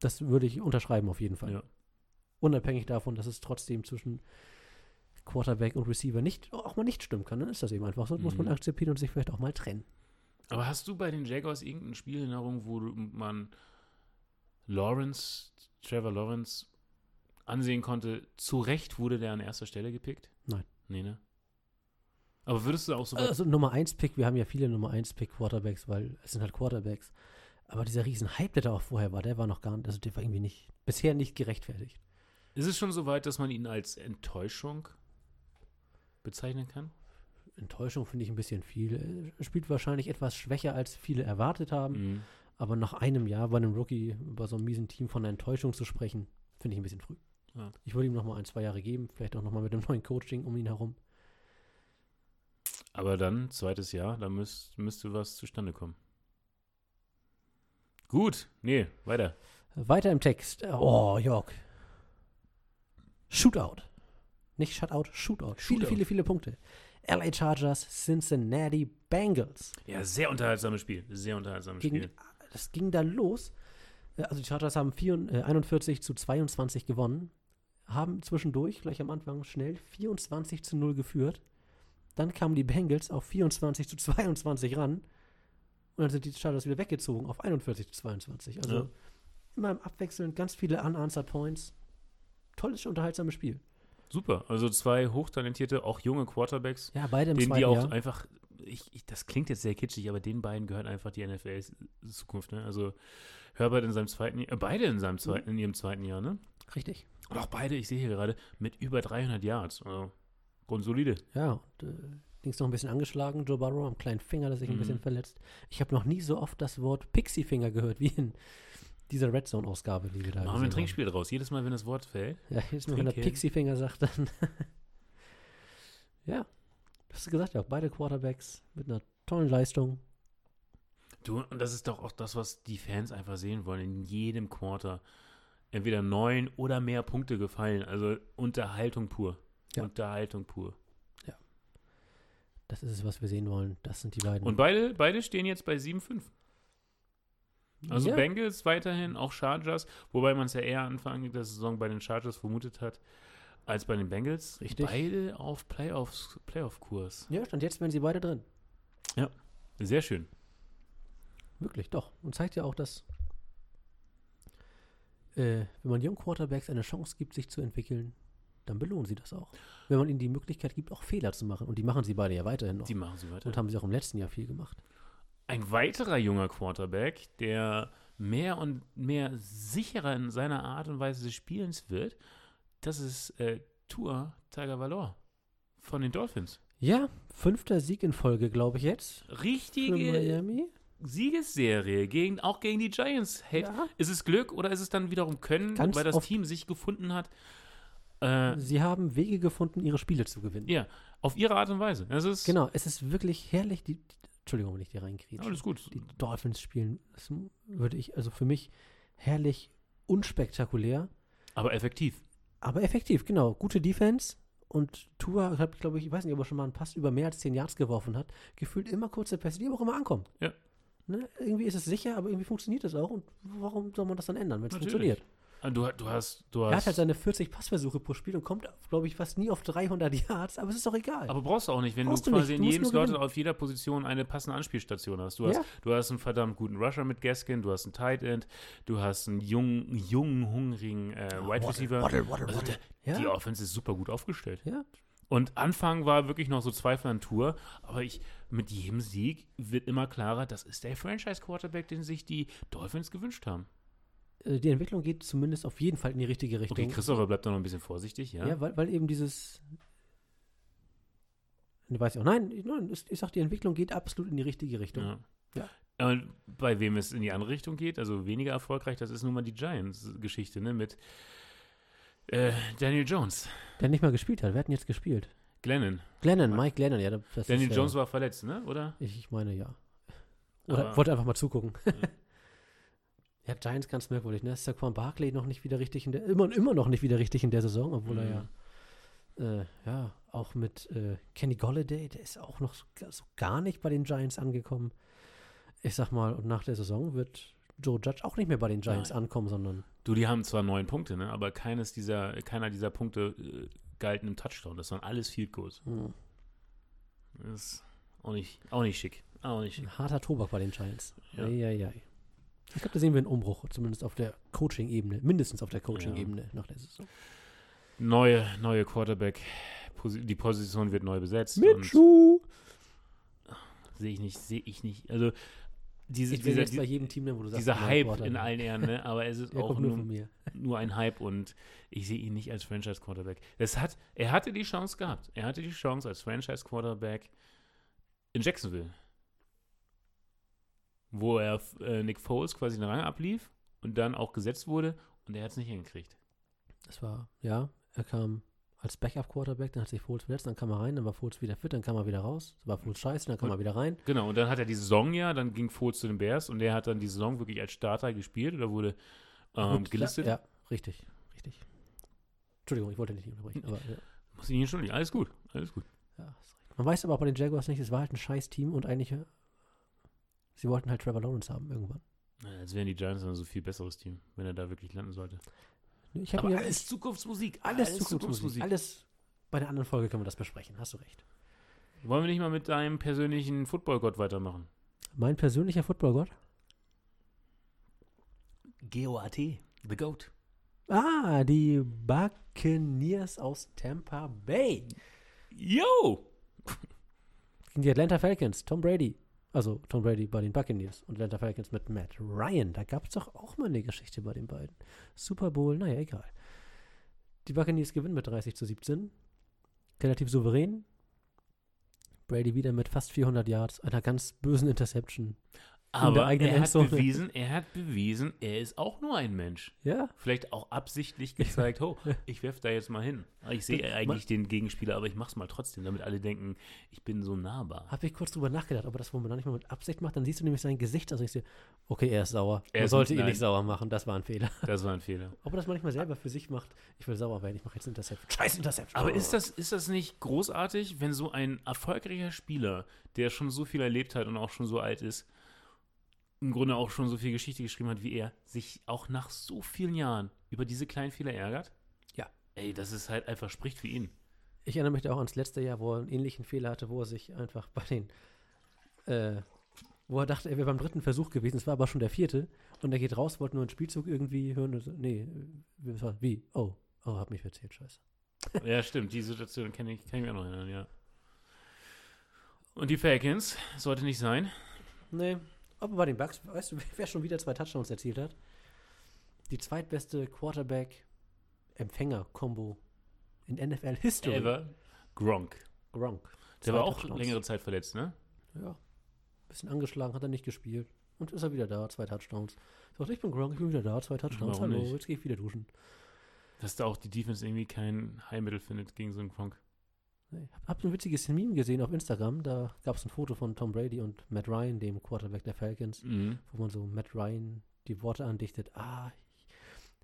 Das würde ich unterschreiben auf jeden Fall. Ja. Unabhängig davon, dass es trotzdem zwischen Quarterback und Receiver nicht, auch mal nicht stimmen kann, dann ist das eben einfach so. Muss man Mhm. akzeptieren und sich vielleicht auch mal trennen. Aber hast du bei den Jaguars irgendein Spiel in Erinnerung, wo man Lawrence, Trevor Lawrence, ansehen konnte, zu Recht wurde der an erster Stelle gepickt? Nein. Nee, ne? Aber würdest du auch so weit Also Nummer 1 Pick, wir haben ja viele Nummer 1 Pick Quarterbacks, weil es sind halt Quarterbacks. Aber dieser riesen Hype, der da auch vorher war, der war noch gar nicht, also der war irgendwie nicht, bisher nicht gerechtfertigt. Ist es schon so weit, dass man ihn als Enttäuschung bezeichnen kann? Enttäuschung finde ich ein bisschen viel. Er spielt wahrscheinlich etwas schwächer, als viele erwartet haben. Mhm. Aber nach einem Jahr bei einem Rookie bei so einem miesen Team von einer Enttäuschung zu sprechen, finde ich ein bisschen früh. Ja. Ich würde ihm noch mal ein, zwei Jahre geben, vielleicht auch noch mal mit dem neuen Coaching um ihn herum. Aber dann, zweites Jahr, da müsst, müsste was zustande kommen. Gut, nee, weiter. Weiter im Text. Oh, Jörg. Shootout. Nicht Shutout, Shootout. Viele, Shootout. viele, viele Punkte. LA Chargers, Cincinnati Bengals. Ja, sehr unterhaltsames Spiel. Sehr unterhaltsames Spiel. das ging da los. Äh, Also die Chargers haben 4, äh, 41 zu 22 gewonnen. Haben zwischendurch, gleich am Anfang, schnell 24 zu 0 geführt. Dann kamen die Bengals auf 24 zu 22 ran. Und dann sind die Chargers wieder weggezogen auf 41 zu 22. Also Ja. immer im Abwechseln ganz viele unanswered Points. Tolles, unterhaltsames Spiel. Super. Also zwei hochtalentierte, auch junge Quarterbacks, Ja, beide im denen zweiten die auch Jahr. einfach, ich, ich, das klingt jetzt sehr kitschig, aber den beiden gehört einfach die NFL-Zukunft. Ne? Also Herbert in seinem zweiten Jahr, äh, beide in seinem zweiten, in ihrem zweiten Jahr, ne? Richtig. Und auch beide, ich sehe hier gerade, mit über 300 Yards. Also grundsolide. Ja, und äh, Dings noch ein bisschen angeschlagen, Joe Burrow am kleinen Finger, das sich ein Mhm. bisschen verletzt. Ich habe noch nie so oft das Wort Pixie-Finger gehört wie in dieser Red Zone-Ausgabe, die wir da Machen wir ein Trinkspiel draus. Jedes Mal, wenn das Wort fällt. haben. Ja, jedes Mal, wenn der. Pixie-Finger sagt, dann. ja, hast du gesagt, ja, beide Quarterbacks mit einer tollen Leistung. Du, und das ist doch auch das, was die Fans einfach sehen wollen. In jedem Quarter entweder neun oder mehr Punkte gefallen. Also Unterhaltung pur. Ja. Unterhaltung pur. Das ist es, was wir sehen wollen. Das sind die beiden. Und beide, beide stehen jetzt bei 7-5. Also ja, Bengals weiterhin, auch Chargers, wobei man es ja eher Anfang der Saison bei den Chargers vermutet hat, als bei den Bengals. Richtig. Beide auf Playoffs, Playoff-Kurs. ja, und jetzt wären sie beide drin. Sehr schön. Wirklich, doch. Und zeigt ja auch, dass, äh, wenn man jungen Quarterbacks eine Chance gibt, sich zu entwickeln, dann belohnen sie das auch. Wenn man ihnen die Möglichkeit gibt, auch Fehler zu machen. Und die machen sie beide ja weiterhin noch. Die machen sie weiter. Und haben sie auch im letzten Jahr viel gemacht. Ein weiterer junger Quarterback, der mehr und mehr sicherer in seiner Art und Weise des Spielens wird, das ist äh, Tua Tagovailoa von den Dolphins. Ja, fünfter Sieg in Folge, glaube ich jetzt. Richtige. Siegesserie, gegen, auch gegen die Giants. Hey, Ja. Ist es Glück oder ist es dann wiederum Können, Ganz weil das Team sich gefunden hat? Äh, Sie haben Wege gefunden, ihre Spiele zu gewinnen. ja, auf ihre Art und Weise. Das ist Genau, es ist wirklich herrlich. Die, Entschuldigung, wenn ich dir reinkriege. alles gut. Die Dolphins spielen, das würde ich, also für mich herrlich unspektakulär, Aber effektiv. aber effektiv, genau. Gute Defense und Tua hat, glaube ich, ich weiß nicht, ob er schon mal einen Pass über mehr als 10 Yards geworfen hat, gefühlt immer kurze Pässe, die aber auch immer ankommen. Ja. Ne? Irgendwie ist es sicher, aber irgendwie funktioniert das auch und warum soll man das dann ändern, wenn es funktioniert? Ah, Du, du hast, du Er hat hast halt seine 40 Passversuche pro Spiel und kommt, glaube ich, fast nie auf 300 Yards, aber es ist doch egal. Aber brauchst du auch nicht, wenn Brauchst du quasi in du musst jedem Slot auf jeder Position eine passende Anspielstation hast. Du hast, Ja. du hast einen verdammt guten Rusher mit Gaskin, du hast einen Tight End, du hast einen jungen, jungen hungrigen äh, Wide Receiver. Waddle, waddle, Also waddle. der, Ja. Die Offense ist super gut aufgestellt. Ja. Und Anfang war wirklich noch so Zweifel an Tour, aber ich, mit jedem Sieg wird immer klarer, das ist der Franchise-Quarterback, den sich die Dolphins gewünscht haben. Äh, Die Entwicklung geht zumindest auf jeden Fall in die richtige Richtung. Okay, Christopher bleibt da noch ein bisschen vorsichtig, ja? Ja, weil, weil eben dieses. Ich weiß ich auch. Nein, ich- nein, ich, sag, die Entwicklung geht absolut in die richtige Richtung. Ja. Ja. Und bei wem es in die andere Richtung geht, also weniger erfolgreich, das ist nun mal die Giants-Geschichte, ne? Mit äh, Daniel Jones, Der nicht mal gespielt hat. Wer hat denn jetzt gespielt? Glennon. Glennon, Mike Glennon, ja. Daniel ist, Jones ja, war verletzt, ne? Oder? ich, ich meine ja. Oder Aber- wollte einfach mal zugucken. ja, Giants ganz merkwürdig, ne? Saquon Barkley noch nicht wieder richtig in der, immer, immer noch nicht wieder richtig in der Saison, obwohl er ja, äh, ja, auch mit äh, Kenny Golladay, der ist auch noch so, so gar nicht bei den Giants angekommen. Ich sag mal, und nach der Saison wird Joe Judge auch nicht mehr bei den Giants Nein. ankommen, sondern Du, die haben zwar neun Punkte, ne? Aber keines dieser, keiner dieser Punkte äh, galten im Touchdown. Das waren alles Field Goals. hm, Das ist auch nicht, auch nicht schick. Auch nicht schick. ein harter Tobak bei den Giants. Ja. Eieiei. Ich glaube, da sehen wir einen Umbruch, zumindest auf der Coaching-Ebene, mindestens auf der Coaching-Ebene nach der Saison. Neue, neue Quarterback. Die Position wird neu besetzt. Minshew! Sehe ich nicht, sehe ich nicht. Also diese, Ich dieser, bei jedem Team wo du sagst, dieser Hype Quarterback. in allen Ehren, ne? aber es ist auch nur nur, nur ein Hype und ich sehe ihn nicht als Franchise-Quarterback. Hat, er hatte die Chance gehabt. Er hatte die Chance als Franchise-Quarterback in Jacksonville, wo er äh, Nick Foles quasi den Rang ablief und dann auch gesetzt wurde und er hat es nicht hingekriegt. Das war, ja, er kam als Backup-Quarterback, dann hat sich Foles verletzt, dann kam er rein, dann war Foles wieder fit, dann kam er wieder raus, dann war Foles scheiße, dann kam Und- er wieder rein. Genau, und dann hat er die Saison ja, dann ging Foles zu den Bears und der hat dann die Saison wirklich als Starter gespielt oder wurde ähm, Gut, gelistet. Ja, richtig, richtig. Entschuldigung, ich wollte nicht unterbrechen, aber ja, Muss ich nicht entschuldigen. Alles gut, alles gut. ja. Man weiß aber auch bei den Jaguars nicht, es war halt ein scheiß Team und eigentlich, sie wollten halt Trevor Lawrence haben irgendwann. Ja, Als wären die Giants dann so viel besseres Team, wenn er da wirklich landen sollte. Ich habe Aber mir alles Zukunftsmusik. alles Zukunftsmusik. Alles bei der anderen Folge können wir das besprechen, hast du recht. Wollen wir nicht mal mit deinem persönlichen Footballgott weitermachen? Mein persönlicher Footballgott? GOAT, The Goat. Ah, die Buccaneers aus Tampa Bay. Yo! Gegen die Atlanta Falcons, Tom Brady. Also Tom Brady bei den Buccaneers und Atlanta Falcons mit Matt Ryan. Da gab es doch auch mal eine Geschichte bei den beiden. Super Bowl, naja, egal. Die Buccaneers gewinnen mit 30 zu 17. Relativ souverän. Brady wieder mit fast 400 Yards, einer ganz bösen Interception. Aber er hat Endzone. bewiesen, er hat bewiesen, er ist auch nur ein Mensch. Ja, Vielleicht auch absichtlich gezeigt, oh, ich werfe da jetzt mal hin. Ich sehe eigentlich den Gegenspieler, aber ich mach's mal trotzdem, damit alle denken, ich bin so nahbar. habe ich kurz drüber nachgedacht, ob er das momentan nicht mal mit Absicht macht. Dann siehst du nämlich sein Gesicht, also ich sehe, okay, er ist sauer. Er ist- sollte ihn nicht sauer machen, das war ein Fehler. Das war ein Fehler. Ob er das manchmal selber für sich macht, ich will sauer werden, ich mache jetzt Interception. Scheiß Interception. Aber ist das, ist das nicht großartig, wenn so ein erfolgreicher Spieler, der schon so viel erlebt hat und auch schon so alt ist, im Grunde auch schon so viel Geschichte geschrieben hat wie er, sich auch nach so vielen Jahren über diese kleinen Fehler ärgert? Ja. Ey, das ist halt einfach spricht für ihn. Ich erinnere mich da auch ans letzte Jahr, wo er einen ähnlichen Fehler hatte, wo er sich einfach bei den, äh, wo er dachte, er wäre beim dritten Versuch gewesen, es war aber schon der vierte, und er geht raus, wollte nur einen Spielzug irgendwie hören, und so, nee, wie? Oh, oh, hab mich verzählt, scheiße. Ja, stimmt, die Situation kenne ich, kenn ich mir auch noch erinnern, ja. Und die Falcons sollte nicht sein. Nee, aber bei den Bucks, weißt du, wer schon wieder zwei Touchdowns erzielt hat? Die zweitbeste Quarterback-Empfänger-Kombo in NFL-History. Ever. Gronk. Gronk. Der war auch längere Zeit verletzt, ne? Ja. Bisschen angeschlagen, hat er nicht gespielt. Und ist er wieder da, zwei Touchdowns. Sagt, ich bin Gronk, ich bin wieder da, zwei Touchdowns. Hallo, nicht? jetzt gehe ich wieder duschen. Dass da auch die Defense irgendwie kein Heilmittel findet gegen so einen Gronk. Nee. Hab, hab ein witziges Meme gesehen auf Instagram. Da gab es ein Foto von Tom Brady und Matt Ryan, dem Quarterback der Falcons, Mhm. wo man so Matt Ryan die Worte andichtet. Ah, ich,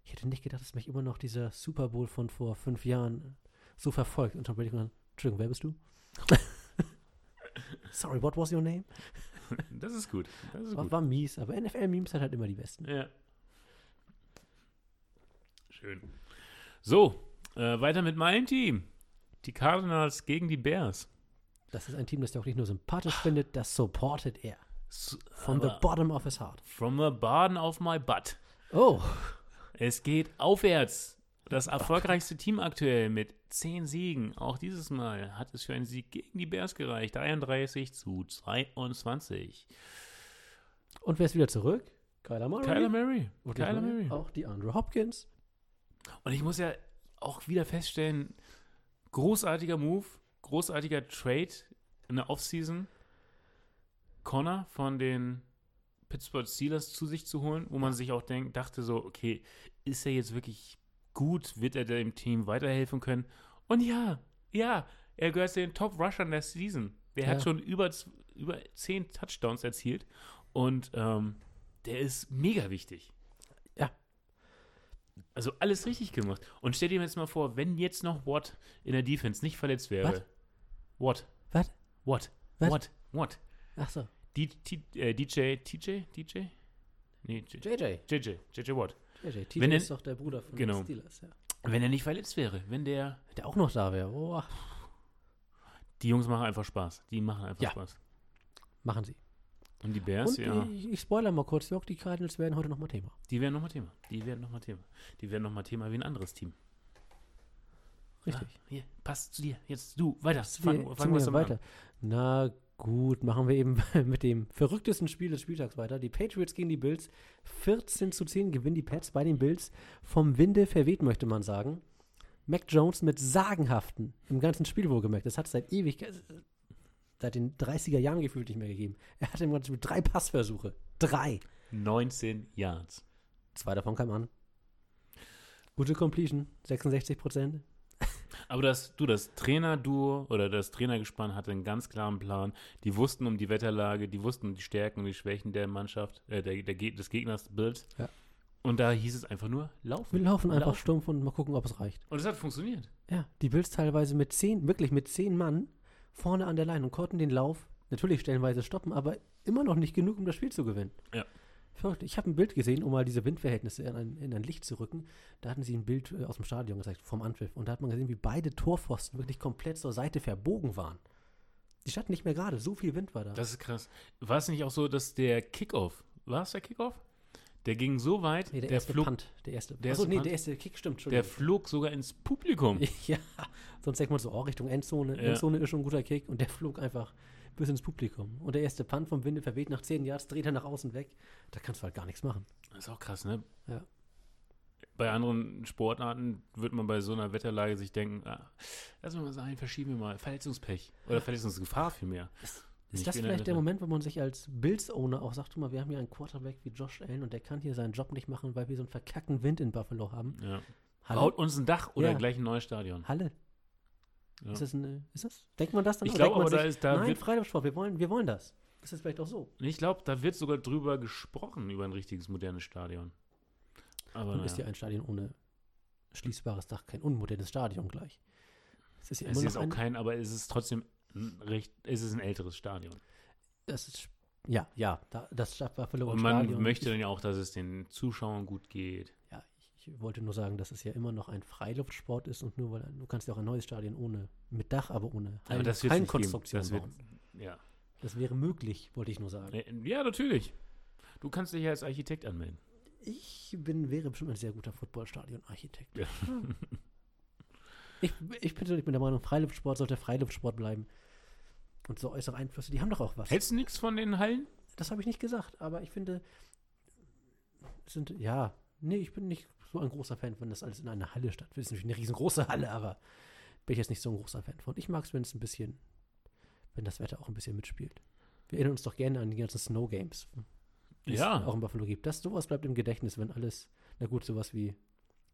ich hätte nicht gedacht, dass mich immer noch dieser Super Bowl von vor fünf Jahren so verfolgt. Und Tom Brady kommt dann, Entschuldigung, wer bist du? Sorry, what was your name? Das ist gut. Das ist War, gut. war mies, aber NFL-Memes sind halt immer die besten. Ja. Schön. So, äh, weiter mit meinem Team. Die Cardinals gegen die Bears. Das ist ein Team, das er auch nicht nur sympathisch findet, das supportet er. From the bottom of his heart. From the bottom of my butt. Oh, Es geht aufwärts. Das erfolgreichste Team aktuell mit 10 Siegen. Auch dieses Mal hat es für einen Sieg gegen die Bears gereicht. 33 zu 22. und wer ist wieder zurück? Kyler Murray. Kyler Murray. Kyler Murray. Auch die Andrew Hopkins. Und ich muss ja auch wieder feststellen, großartiger Move, großartiger Trade in der Offseason, Connor von den Pittsburgh Steelers zu sich zu holen, wo man sich auch denkt, dachte so, okay, ist er jetzt wirklich gut? Wird er dem Team weiterhelfen können? Und ja, ja, er gehört zu den Top-Rushern der Season. Der Ja. hat schon über, über 10 Touchdowns erzielt und ähm, der ist mega wichtig. Also alles richtig gemacht. Und stell dir jetzt mal vor, wenn jetzt noch Watt in der Defense nicht verletzt wäre. What? Was? What? What? What? Ach so. D T äh, DJ, TJ? DJ? Nee, JJ. JJ, JJ Watt. JJ. TJ Wenn er- ist doch der Bruder von Genau. den Steelers. Ja. Wenn er nicht verletzt wäre, wenn der. Der auch noch da wäre. Oh, Die Jungs machen einfach Spaß. Die machen einfach Ja. Spaß. machen sie. Und die Bears, Und ja. ich, ich spoiler mal kurz, Jörg, die Cardinals werden heute nochmal Thema. Die werden nochmal Thema. Die werden nochmal Thema. Die werden nochmal Thema wie ein anderes Team. Richtig. Ah, hier, passt zu dir. Jetzt du, weiter. Fang, fangen wir damit weiter. an. Na gut, machen wir eben mit dem verrücktesten Spiel des Spieltags weiter. Die Patriots gegen die Bills. 14 zu 10 gewinnen die Pats bei den Bills. Vom Winde verweht, möchte man sagen. Mac Jones mit sagenhaften, im ganzen Spiel wohlgemerkt. Das hat seit ewig, seit den 30er Jahren gefühlt nicht mehr gegeben. Er hatte im Spiel drei Passversuche. Drei. 19 Yards. Zwei davon kam an. Gute Completion, 66 Prozent. Aber das, du, das Trainerduo oder das Trainergespann hatte einen ganz klaren Plan. Die wussten um die Wetterlage, die wussten um die Stärken und die Schwächen der Mannschaft, äh, der, der, des Gegners Bills. Ja. Und da hieß es einfach nur laufen. Wir laufen einfach Laufen. stumpf und mal gucken, ob es reicht. Und es hat funktioniert. Ja, die Bills teilweise mit zehn, wirklich mit zehn Mann vorne an der Line und konnten den Lauf natürlich stellenweise stoppen, aber immer noch nicht genug, um das Spiel zu gewinnen. Ja. Ich habe ein Bild gesehen, um mal diese Windverhältnisse in ein, in ein Licht zu rücken. Da hatten sie ein Bild äh, aus dem Stadion gezeigt, vom Anpfiff. Und da hat man gesehen, wie beide Torpfosten wirklich komplett zur Seite verbogen waren. Die standen nicht mehr gerade, so viel Wind war da. Das ist krass. War es nicht auch so, dass der Kickoff, war es der Kickoff? Der ging so weit, nee, der, der, erste flog, Punt, der erste. der Achso, erste nee, Punt? der erste Kick stimmt, der Entschuldigung. flog sogar ins Publikum. Ja, sonst denkt man so, oh, Richtung Endzone. Ja. Endzone ist schon ein guter Kick und der flog einfach bis ins Publikum. Und der erste Punt vom Winde verweht nach 10 Yards, dreht er nach außen weg. Da kannst du halt gar nichts machen. Das ist auch krass, ne? Ja. Bei anderen Sportarten wird man bei so einer Wetterlage sich denken, ah, lass mal sein, verschieben wir mal. Verletzungspech. Oder Verletzungsgefahr vielmehr. Ist das vielleicht der. Moment, wo man sich als Bills-Owner auch sagt, guck mal, wir haben hier einen Quarterback wie Josh Allen und der kann hier seinen Job nicht machen, weil wir so einen verkackten Wind in Buffalo haben? Ja. Halle? Baut uns ein Dach oder Ja. gleich ein neues Stadion. Halle. Ja. Ist das eine, ist das? Denkt man das dann? Ich glaube aber, da sich, ist- da nein, wird- Freiluftsport, wir wollen, wir wollen das. Ist das vielleicht auch so? Ich glaube, da wird sogar drüber gesprochen, über ein richtiges modernes Stadion. Aber Und ist ja ein Stadion ohne schließbares Dach kein unmodernes Stadion gleich. Es ist ja es immer ist noch auch ein, kein, aber es ist trotzdem ein recht, es ist ein älteres Stadion. das ist, ja, ja, da, das Stadt Buffalo Und man Stadion. möchte dann ja auch, dass es den Zuschauern gut geht. Ja, ich, ich wollte nur sagen, dass es ja immer noch ein Freiluftsport ist und nur weil du kannst ja auch ein neues Stadion ohne mit Dach, aber ohne Aber das wird Das ja. Das wäre möglich, wollte ich nur sagen. Äh, ja, natürlich. Du kannst dich ja als Architekt anmelden. Ich bin, wäre bestimmt ein sehr guter Footballstadion-Architekt. Ja. Ich, ich persönlich bin der Meinung, Freiluftsport sollte Freiluftsport bleiben. Und so äußere Einflüsse, die haben doch auch was. Hältst du nichts von den Hallen? Das habe ich nicht gesagt, aber ich finde, sind, ja, nee, ich bin nicht so ein großer Fan, wenn das alles in einer Halle stattfindet. Es ist natürlich eine riesengroße Halle, aber bin ich jetzt nicht so ein großer Fan von. Ich mag es, wenn es ein bisschen, wenn das Wetter auch ein bisschen mitspielt. Wir erinnern uns doch gerne an die ganzen Snow Games, die Ja. es auch in Buffalo gibt. Das, sowas bleibt im Gedächtnis, wenn alles, na gut, sowas wie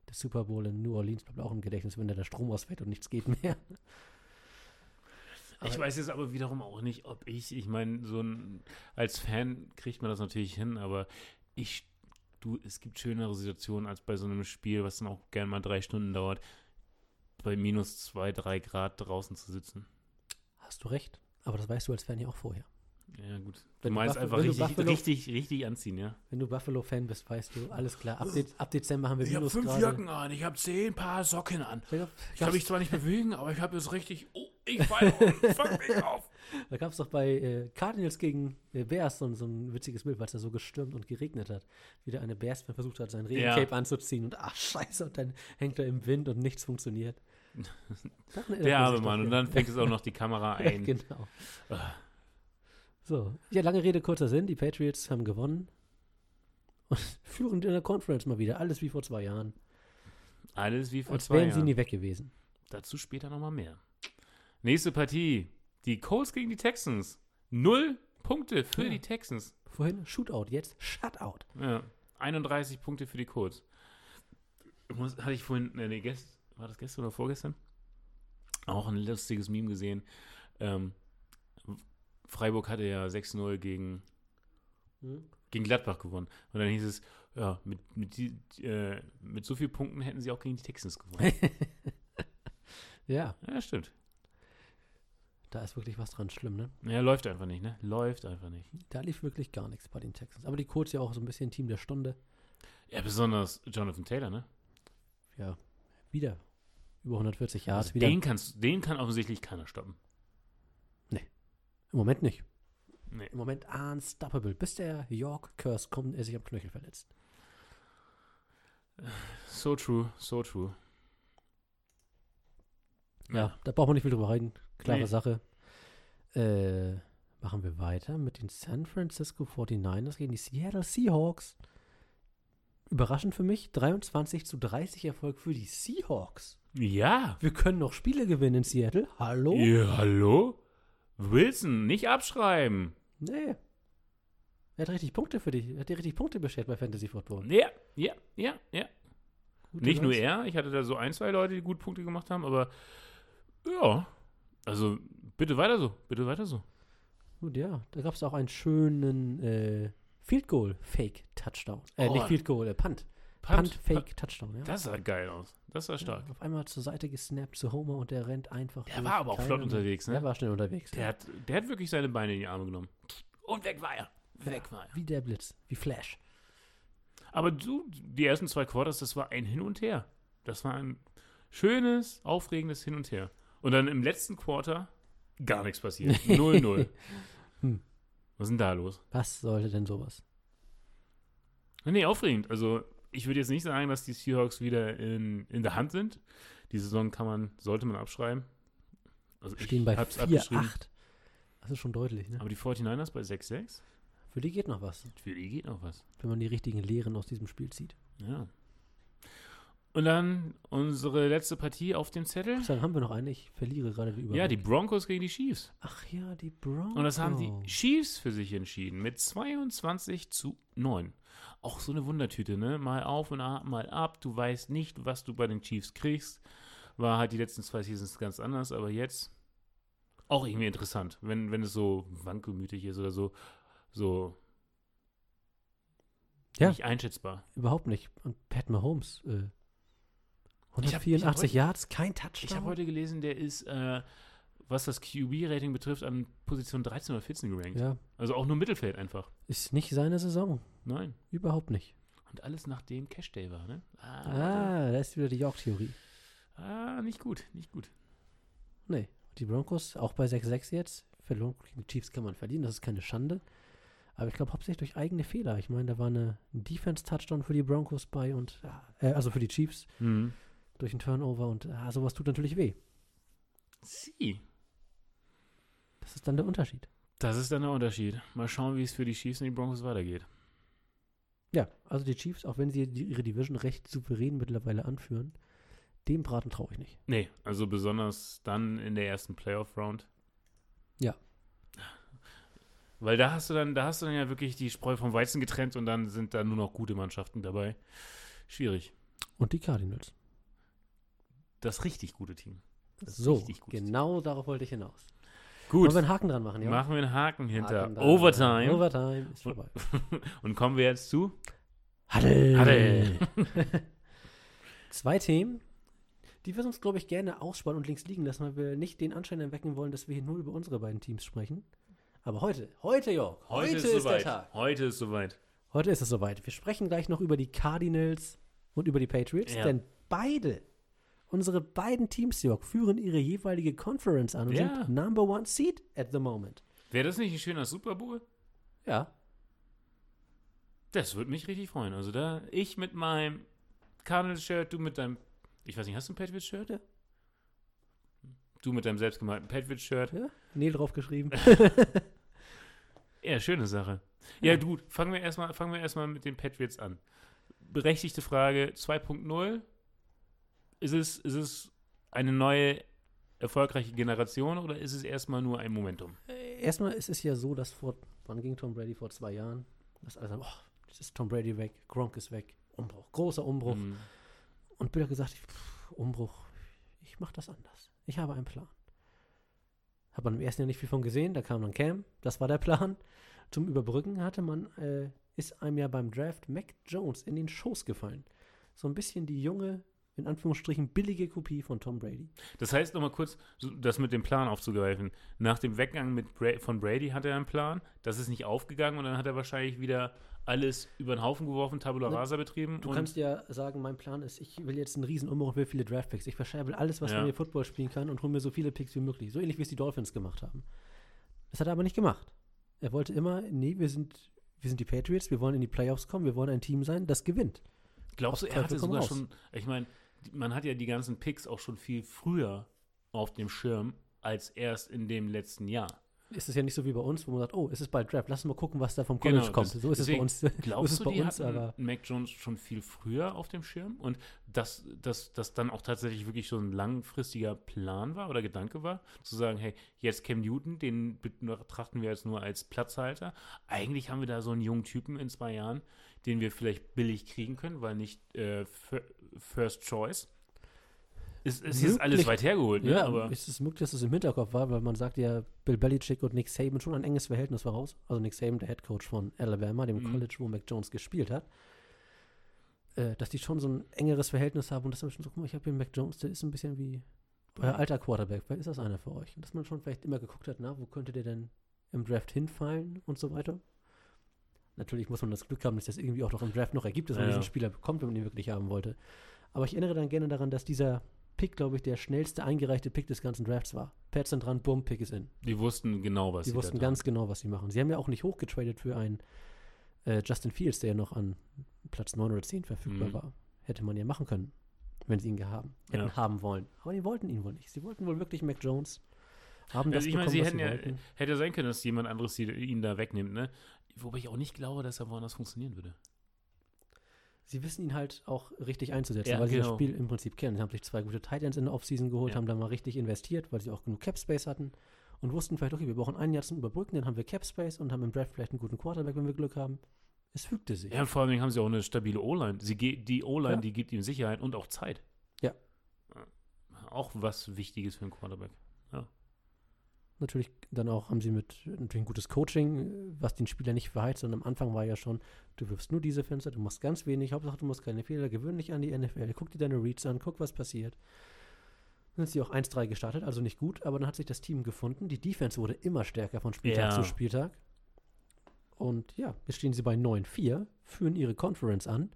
der Super Bowl in New Orleans bleibt auch im Gedächtnis, wenn da der Strom ausfällt und nichts geht mehr. Ich Aber- weiß jetzt aber wiederum auch nicht, ob ich, ich meine, so ein, als Fan kriegt man das natürlich hin, aber ich, du, es gibt schönere Situationen als bei so einem Spiel, was dann auch gern mal drei Stunden dauert, bei minus zwei, drei Grad draußen zu sitzen. Hast du recht, aber das weißt du als Fan ja auch vorher. Ja, gut. Du Wenn du meinst einfach richtig, Buffalo- richtig, richtig anziehen, ja? Wenn du Buffalo-Fan bist, weißt du, alles klar. Ab, De ab Dezember haben wir Ich habe fünf Minusgrade. Jacken an, ich habe zehn Paar Socken an. Da Ich kann mich zwar nicht bewegen, aber ich habe jetzt richtig, oh, ich falle um, fang mich auf. gab es doch bei äh, Cardinals gegen äh, Bears so, ein- so ein witziges Bild, weil es da so gestürmt und geregnet hat. Wie da eine Bears-Fan versucht hat, sein Ja. Regencape anzuziehen und ach, scheiße, und dann hängt er im Wind und nichts funktioniert. Der man arme Mann. Und dann fängt es auch noch die Kamera Ja, ein. genau. So, ja, lange Rede, kurzer Sinn. Die Patriots haben gewonnen. Und führen in der Conference mal wieder. Alles wie vor zwei Jahren. Alles wie vor Als zwei wären sie Jahren. nie weg gewesen. Dazu später nochmal mehr. Nächste Partie. Die Colts gegen die Texans. Null Punkte für Ja. die Texans. Vorhin Shootout, jetzt Shutout. Ja. 31 Punkte für die Colts. Muss, hatte ich vorhin, äh, nee, gest, war das gestern oder vorgestern? Auch ein lustiges Meme gesehen. Ähm, Freiburg hatte ja 6-0 gegen, Hm? gegen Gladbach gewonnen. Und dann hieß es, ja, mit, mit, die, äh, mit so vielen Punkten hätten sie auch gegen die Texans gewonnen. Ja, ja, stimmt. da ist wirklich was dran schlimm, ne? Ja, läuft einfach nicht, ne? Läuft einfach nicht. Da lief wirklich gar nichts bei den Texans. Aber die Colts ja auch so ein bisschen Team der Stunde. Ja, besonders Jonathan Taylor, ne? Ja, wieder über 140 Yards. Also wieder. den, kannst, den kann offensichtlich keiner stoppen. Im Moment nicht. Nee. Im Moment unstoppable. Bis der York Curse kommt, er sich am Knöchel verletzt. So true, so true. Ja, da braucht man nicht viel drüber reden. Klare Nee. Sache. Äh, machen wir weiter mit den San Francisco 49ers gegen die Seattle Seahawks. Überraschend für mich, 23 zu 30 Erfolg für die Seahawks. Ja. Wir können noch Spiele gewinnen in Seattle. Hallo? Ja, hallo? Wilson, nicht abschreiben. Nee. Er hat richtig Punkte für dich. Er hat dir richtig Punkte beschert bei Fantasy Football. Ja, ja, ja, ja. Gute Nicht nur Leistung. er, ich hatte da so ein, zwei Leute, die gut Punkte gemacht haben, aber ja. Also, bitte weiter so, bitte weiter so. Gut, ja. Da gab es auch einen schönen äh, Field Goal Fake Touchdown. Äh, Oh. nicht Field Goal, äh, Punt. Punt, Fake Touchdown, ja. Das sah geil aus. Das sah stark. Ja, auf einmal zur Seite gesnappt zu Homer und der rennt einfach. Der war aber auch flott unterwegs, ne? Der war schnell unterwegs. Der ja. hat, der hat wirklich seine Beine in die Arme genommen. Und weg war er. Weg war er. Wie der Blitz, wie Flash. Aber du, die ersten zwei Quarters, das war ein Hin und Her. Das war ein schönes, aufregendes Hin und Her. Und dann im letzten Quarter gar nichts passiert. 0-0. Hm. Was ist denn da los? Was sollte denn sowas? Nee, aufregend. Also, ich würde jetzt nicht sagen, dass die Seahawks wieder in, in der Hand sind. Die Saison kann man, sollte man abschreiben. Also, Stehen bei hab's 4-8. abgeschrieben. Das ist schon deutlich, ne? Aber die 49ers bei 6-6? Für die geht noch was, Für die geht noch was. wenn man die richtigen Lehren aus diesem Spiel zieht. Ja. Und dann unsere letzte Partie auf dem Zettel. Ich sagen, haben wir noch eine? Ich verliere gerade die Überblick. Ja, die Broncos gegen die Chiefs. Ach ja, die Broncos. Und das haben die Chiefs für sich entschieden mit 22 zu 9. Auch so eine Wundertüte, ne? Mal auf und ab, mal ab. Du weißt nicht, was du bei den Chiefs kriegst. War halt die letzten zwei Seasons ganz anders, aber jetzt auch irgendwie interessant, wenn, wenn es so wankelmütig ist oder so, so Ja. nicht einschätzbar. Überhaupt nicht. Und Pat Mahomes, äh, 184 ich hab heute- Yards, kein Touchdown. Ich habe heute gelesen, der ist, äh, was das QB-Rating betrifft, an Position 13 oder 14 gerankt. ja, Also auch nur Mittelfeld einfach. ist nicht seine Saison. Nein. Überhaupt nicht. Und alles nachdem Cash Day war, ne? Ah, da ist wieder die York-Theorie. ah nicht gut, nicht gut. Nee, die Broncos, auch bei 6-6 jetzt, verloren gegen die Chiefs kann man verlieren, das ist keine Schande. Aber ich glaube hauptsächlich durch eigene Fehler. Ich meine, da war eine ein Defense-Touchdown für die Broncos bei und, äh, also für die Chiefs Mhm. Durch einen Turnover und ah, sowas tut natürlich weh. Sie. Das ist dann der Unterschied. Das ist dann der Unterschied. Mal schauen, wie es für die Chiefs und die Broncos weitergeht. Ja, also die Chiefs, auch wenn sie ihre Division recht souverän mittlerweile anführen, dem Braten traue ich nicht. Nee, also besonders dann in der ersten Playoff-Round. Ja. Weil da hast du dann, da hast du dann ja wirklich die Spreu vom Weizen getrennt und dann sind da nur noch gute Mannschaften dabei. Schwierig. Und die Cardinals. Das richtig gute Team. Das so, genau darauf wollte ich hinaus. Gut. Wollen wir einen Haken dran machen, ja? Machen wir einen Haken hinter Haken. Overtime. Overtime ist vorbei. und kommen wir jetzt zu Haddel. Haddel. Zwei Themen, die wir uns, glaube ich, gerne aussparen und links liegen lassen, weil wir nicht den Anschein erwecken wollen, dass wir hier nur über unsere beiden Teams sprechen. Aber heute, heute, Jörg, heute, ist, der soweit. Tag. Heute ist soweit. Heute ist es soweit. Wir sprechen gleich noch über die Cardinals und über die Patriots, Ja. denn beide, unsere beiden Teams, Jörg, führen ihre jeweilige Conference an und Ja. sind Number One Seed at the moment. Wäre das nicht ein schöner Super Bowl? Ja, Das würde mich richtig freuen. Also da, ich mit meinem Cardinals-Shirt, du mit deinem, ich weiß nicht, hast du ein Patriots-Shirt? Ja. Du mit deinem selbstgemalten Patriots-Shirt. ja. Neil draufgeschrieben. Ja, schöne Sache. Ja, du, fangen wir erstmal fangen wir erstmal mit den Patriots an. Berechtigte Frage 2.0. Ist es, ist es eine neue erfolgreiche Generation oder ist es erstmal nur ein Momentum? Erstmal ist es ja so, dass vor, wann ging Tom Brady vor zwei Jahren? Dass alle sagen, oh, jetzt ist Tom Brady weg, Gronk ist weg, Umbruch, großer Umbruch. Mhm. Und Bill hat gesagt, pff, Umbruch, ich mache das anders. Ich habe einen Plan. Hat man im ersten Jahr nicht viel von gesehen, da kam dann Cam, das war der Plan. Zum Überbrücken hatte man, äh, ist einem ja beim Draft Mac Jones in den Schoß gefallen. So ein bisschen die junge, in Anführungsstrichen billige Kopie von Tom Brady. Das heißt, nochmal kurz, das mit dem Plan aufzugreifen. Nach dem Weggang mit Bra von Brady hatte er einen Plan, das ist nicht aufgegangen und dann hat er wahrscheinlich wieder alles über den Haufen geworfen, Tabula Ne, Rasa betrieben. Du kannst ja sagen, mein Plan ist, ich will jetzt einen riesen Umbruch und will viele Draftpicks. Ich verscherbel alles, was Ja. man mir Football spielen kann und hole mir so viele Picks wie möglich. So ähnlich wie es die Dolphins gemacht haben. Das hat er aber nicht gemacht. Er wollte immer, nee, wir sind, wir sind die Patriots, wir wollen in die Playoffs kommen, wir wollen ein Team sein, das gewinnt. Glaubst du, er hatte sogar raus. schon, ich meine, man hat ja die ganzen Picks auch schon viel früher auf dem Schirm als erst in dem letzten Jahr. Ist es ja nicht so wie bei uns, wo man sagt, oh, es ist bald Draft, lass uns mal gucken, was da vom College Genau, kommt. so ist es bei uns. Glaubst es du, bei die uns, aber Mac Jones schon viel früher auf dem Schirm und dass das, das dann auch tatsächlich wirklich so ein langfristiger Plan war oder Gedanke war, zu sagen, hey, jetzt Cam Newton, den betrachten wir jetzt nur als Platzhalter. Eigentlich haben wir da so einen jungen Typen in zwei Jahren, den wir vielleicht billig kriegen können, weil nicht äh, fir- First Choice. Es, es ist Möglich. alles weit hergeholt, ne? ja, aber ist es möglich, dass es im Hinterkopf war, weil man sagt ja, Bill Belichick und Nick Saban schon ein enges Verhältnis voraus. Also Nick Saban, der Head Coach von Alabama, dem Mhm. College, wo Mac Jones gespielt hat. Äh, dass die schon so ein engeres Verhältnis haben und das haben schon so, guck mal, ich habe hier Mac Jones, der ist ein bisschen wie euer alter Quarterback, vielleicht ist das einer für euch. Und dass man schon vielleicht immer geguckt hat, na, wo könnte der denn im Draft hinfallen und so weiter. Natürlich muss man das Glück haben, dass das irgendwie auch noch im Draft noch ergibt, dass man Ja. diesen Spieler bekommt, wenn man ihn wirklich haben wollte. Aber ich erinnere dann gerne daran, dass dieser Pick, glaube ich, der schnellste eingereichte Pick des ganzen Drafts war. Pats sind dran, bumm, Pick ist in. die wussten genau, was Die sie wussten ganz genau, was sie machen. Sie haben ja auch nicht hochgetradet für einen äh, Justin Fields, der ja noch an Platz 9 oder 10 verfügbar Mhm. war. Hätte man ja machen können, wenn sie ihn gehaben, hätten Ja. haben wollen. Aber die wollten ihn wohl nicht. Sie wollten wohl wirklich Mac Jones. Haben das Also ich meine, bekommen, sie was hätten ja, hätte sein können, dass jemand anderes die, ihn da wegnimmt, ne? Wobei ich auch nicht glaube, dass er woanders funktionieren würde. sie wissen ihn halt auch richtig einzusetzen, Ja, weil sie das genau. Spiel im Prinzip kennen. Sie haben sich zwei gute Titans in der Offseason geholt, Ja. haben da mal richtig investiert, weil sie auch genug Cap Space hatten und wussten vielleicht, okay, wir brauchen einen Jahr zum Überbrücken, dann haben wir Cap Space und haben im Draft vielleicht einen guten Quarterback, wenn wir Glück haben. Es fügte sich. Ja, und vor allem haben sie auch eine stabile O-Line. Sie Die O-Line, Ja. die gibt ihm Sicherheit und auch Zeit. Ja. Auch was Wichtiges für einen Quarterback. Natürlich dann auch haben sie mit natürlich ein gutes Coaching, was den Spieler nicht verheizt, sondern am Anfang war ja schon, du wirfst nur diese Fenster, du machst ganz wenig, Hauptsache du machst keine Fehler, gewöhn dich an die NFL, guck dir deine Reads an, guck, was passiert. Dann sind sie auch 1-3 gestartet, also nicht gut, aber dann hat sich das Team gefunden. Die Defense wurde immer stärker von Spieltag Ja. zu Spieltag. Und ja, jetzt stehen sie bei 9-4, führen ihre Conference an.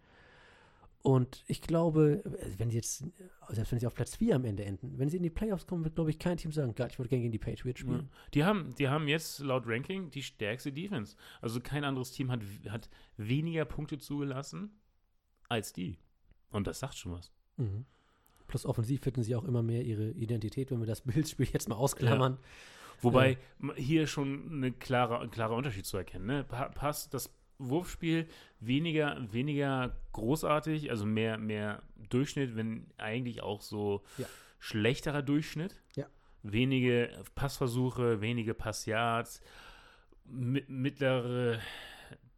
Und ich glaube, äh, wenn sie jetzt, äh, selbst wenn sie auf Platz 4 am Ende enden, wenn sie in die Playoffs kommen, wird, glaube ich, kein Team sagen, ich würde gerne gegen die Patriots spielen. Ja. Die, haben, die haben jetzt laut Ranking die stärkste Defense. Also kein anderes Team hat, hat weniger Punkte zugelassen als die. Und das sagt schon was. Mhm. Plus offensiv finden sie auch immer mehr ihre Identität, wenn wir das Bills-Spiel jetzt mal ausklammern. Wobei m- hier schon eine klare, ein klarer Unterschied zu erkennen. Ne? Pa passt das Wurfspiel weniger, weniger großartig, also mehr, mehr Durchschnitt, wenn eigentlich auch so Ja. schlechterer Durchschnitt. Ja. Wenige Passversuche, wenige Passyards, mi mittlere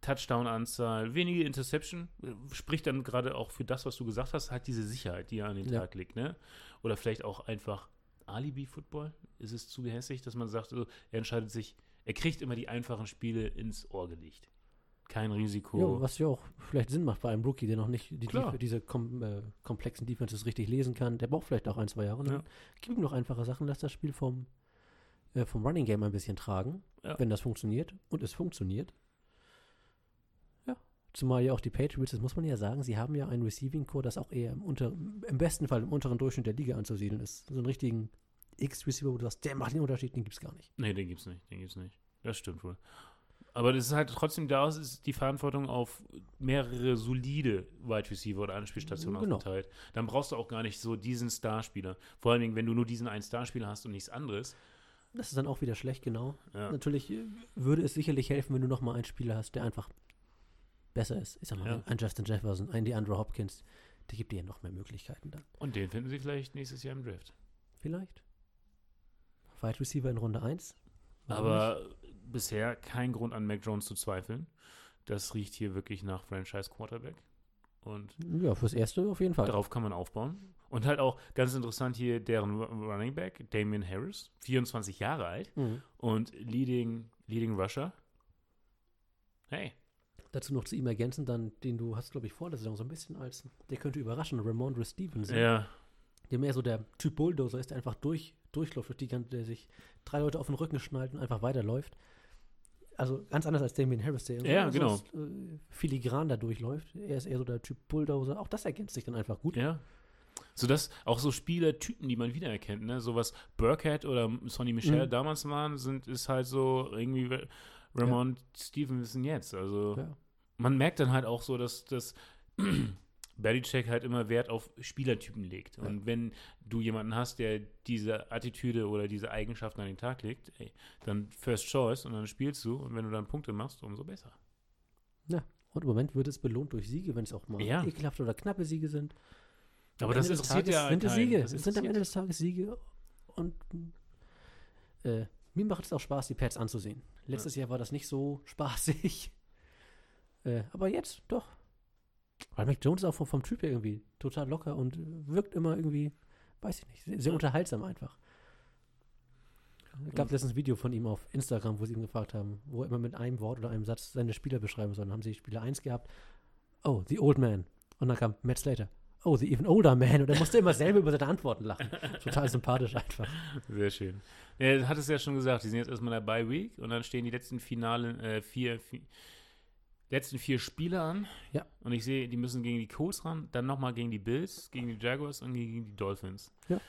Touchdown-Anzahl, wenige Interception. Spricht dann gerade auch für das, was du gesagt hast, halt diese Sicherheit, die er an den Ja. Tag legt. Ne? Oder vielleicht auch einfach Alibi-Football? Ist es zu gehässig, dass man sagt, so, er entscheidet sich, er kriegt immer die einfachen Spiele ins Ohr gelegt. Kein Risiko. Ja, was ja auch vielleicht Sinn macht bei einem Rookie, der noch nicht die. Def diese kom äh, komplexen Defenses richtig lesen kann. Der braucht vielleicht auch ein, zwei Jahre. Ja. Gib ihm noch einfache Sachen, lass das Spiel vom, äh, vom Running Game ein bisschen tragen, Ja. wenn das funktioniert. Und es funktioniert. Ja. Zumal ja auch die Patriots, das muss man ja sagen, sie haben ja einen Receiving Core, das auch eher im, unter, im besten Fall im unteren Durchschnitt der Liga anzusiedeln ist. So einen richtigen X-Receiver, wo du sagst, der macht den Unterschied, den gibt's gar nicht. Nee, den gibt's nicht, den gibt's nicht. Das stimmt wohl. Aber das ist halt trotzdem daraus ist die Verantwortung auf mehrere solide Wide Receiver oder Anspielstationen Genau. aufgeteilt. Dann brauchst du auch gar nicht so diesen Starspieler. Vor allen Dingen, wenn du nur diesen einen Starspieler hast und nichts anderes. Das ist dann auch wieder schlecht, genau. Ja. Natürlich äh, würde es sicherlich helfen, wenn du noch mal einen Spieler hast, der einfach besser ist. Ich sag mal, Ja. ein Justin Jefferson, ein DeAndre Hopkins, der gibt dir ja noch mehr Möglichkeiten dann. Und den finden sie vielleicht nächstes Jahr im Draft. Vielleicht. Wide Receiver in Runde 1. Aber bisher kein Grund an Mac Jones zu zweifeln. Das riecht hier wirklich nach Franchise Quarterback. Und Ja, fürs Erste auf jeden Fall. darauf kann man aufbauen. Und halt auch ganz interessant hier deren Ru- Running Back, Damian Harris, 24 Jahre alt Mhm. und Leading, Leading Rusher. Hey, Dazu noch zu ihm ergänzen, dann, den du hast, glaube ich, vor der Saison so ein bisschen als, der könnte überraschen, Ramondre Stevenson. ja, Der mehr so der Typ Bulldozer ist, der einfach durch, durchläuft, durch die der sich drei Leute auf den Rücken schnallt und einfach weiterläuft. Also ganz anders als Damien Harris, der Ja, so genau. äh, filigran da durchläuft. Er ist eher so der Typ Bulldozer. Auch das ergänzt sich dann einfach gut. ja. So dass auch so Spielertypen, die man wiedererkennt, ne? So was Burkhead oder Sonny Michel Mhm. damals waren, sind, ist halt so irgendwie Ramon Stevenson jetzt. Also Ja. man merkt dann halt auch so, dass, dass Belichick halt immer Wert auf Spielertypen legt. Ja. Und wenn du jemanden hast, der diese Attitüde oder diese Eigenschaften an den Tag legt, ey, dann First Choice und dann spielst du und wenn du dann Punkte machst, umso besser. Und im Moment wird es belohnt durch Siege, wenn es auch mal Ja. ekelhafte oder knappe Siege sind. Am Aber das Ende des interessiert Tages ja sind es. Siege. Das Es sind am Ende des Tages Siege. Und äh, mir macht es auch Spaß, die Pads anzusehen. Letztes Jahr war das nicht so spaßig. äh, aber jetzt doch. Weil Mac Jones ist auch vom, vom Typ her irgendwie total locker und wirkt immer irgendwie, weiß ich nicht, sehr, sehr unterhaltsam einfach. Es gab letztens ein Video von ihm auf Instagram, wo sie ihn gefragt haben, wo er immer mit einem Wort oder einem Satz seine Spieler beschreiben soll. Dann haben sie Spieler 1 gehabt. Oh, the old man. Und dann kam Matt Slater. Oh, the even older man. Und er musste immer selber über seine Antworten lachen. Total sympathisch einfach. Sehr schön. Er hat es ja schon gesagt, die sind jetzt erstmal in der Bye Week und dann stehen die letzten finalen äh, vier, vi- letzten vier Spiele an. Ja. Und ich sehe, die müssen gegen die Colts ran, dann nochmal gegen die Bills, gegen die Jaguars und gegen die Dolphins. Ja.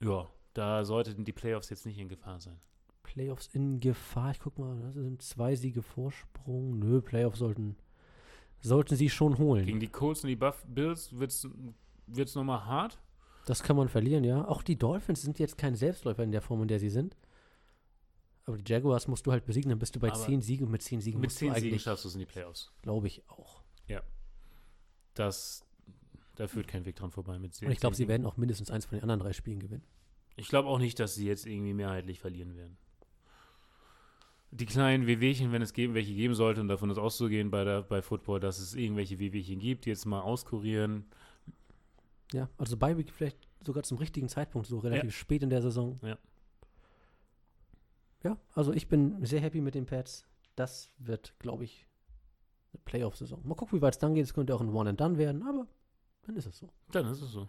Ja, da sollten die Playoffs jetzt nicht in Gefahr sein. Playoffs in Gefahr. Ich guck mal, das sind zwei Siege Vorsprung. Nö, Playoffs sollten, sollten sie schon holen. Gegen die Colts und die Buff Bills wird es nochmal hart. Das kann man verlieren, ja. Auch die Dolphins sind jetzt kein Selbstläufer in der Form, in der sie sind. Aber die Jaguars musst du halt besiegen, dann bist du bei Aber zehn Siegen und mit zehn Siegen Mit musst du zehn Siegen eigentlich, schaffst du es in die Playoffs. glaube ich, auch. das, da führt kein Weg dran vorbei mit Und ich glaube, sie werden auch mindestens eins von den anderen drei Spielen gewinnen. Ich glaube auch nicht, dass sie jetzt irgendwie mehrheitlich verlieren werden. Die kleinen Wehwehchen, wenn es geben, welche geben sollte, und davon ist auszugehen bei, der, bei Football, dass es irgendwelche Wehwehchen gibt, die jetzt mal auskurieren. Ja, also Bye vielleicht sogar zum richtigen Zeitpunkt, so relativ spät in der Saison. Ja. Ja, also ich bin sehr happy mit den Pats. Das wird, glaube ich, eine Playoff-Saison. Mal gucken, wie weit es dann geht. Es könnte auch ein One-and-Done werden, aber dann ist es so. Dann ist es so.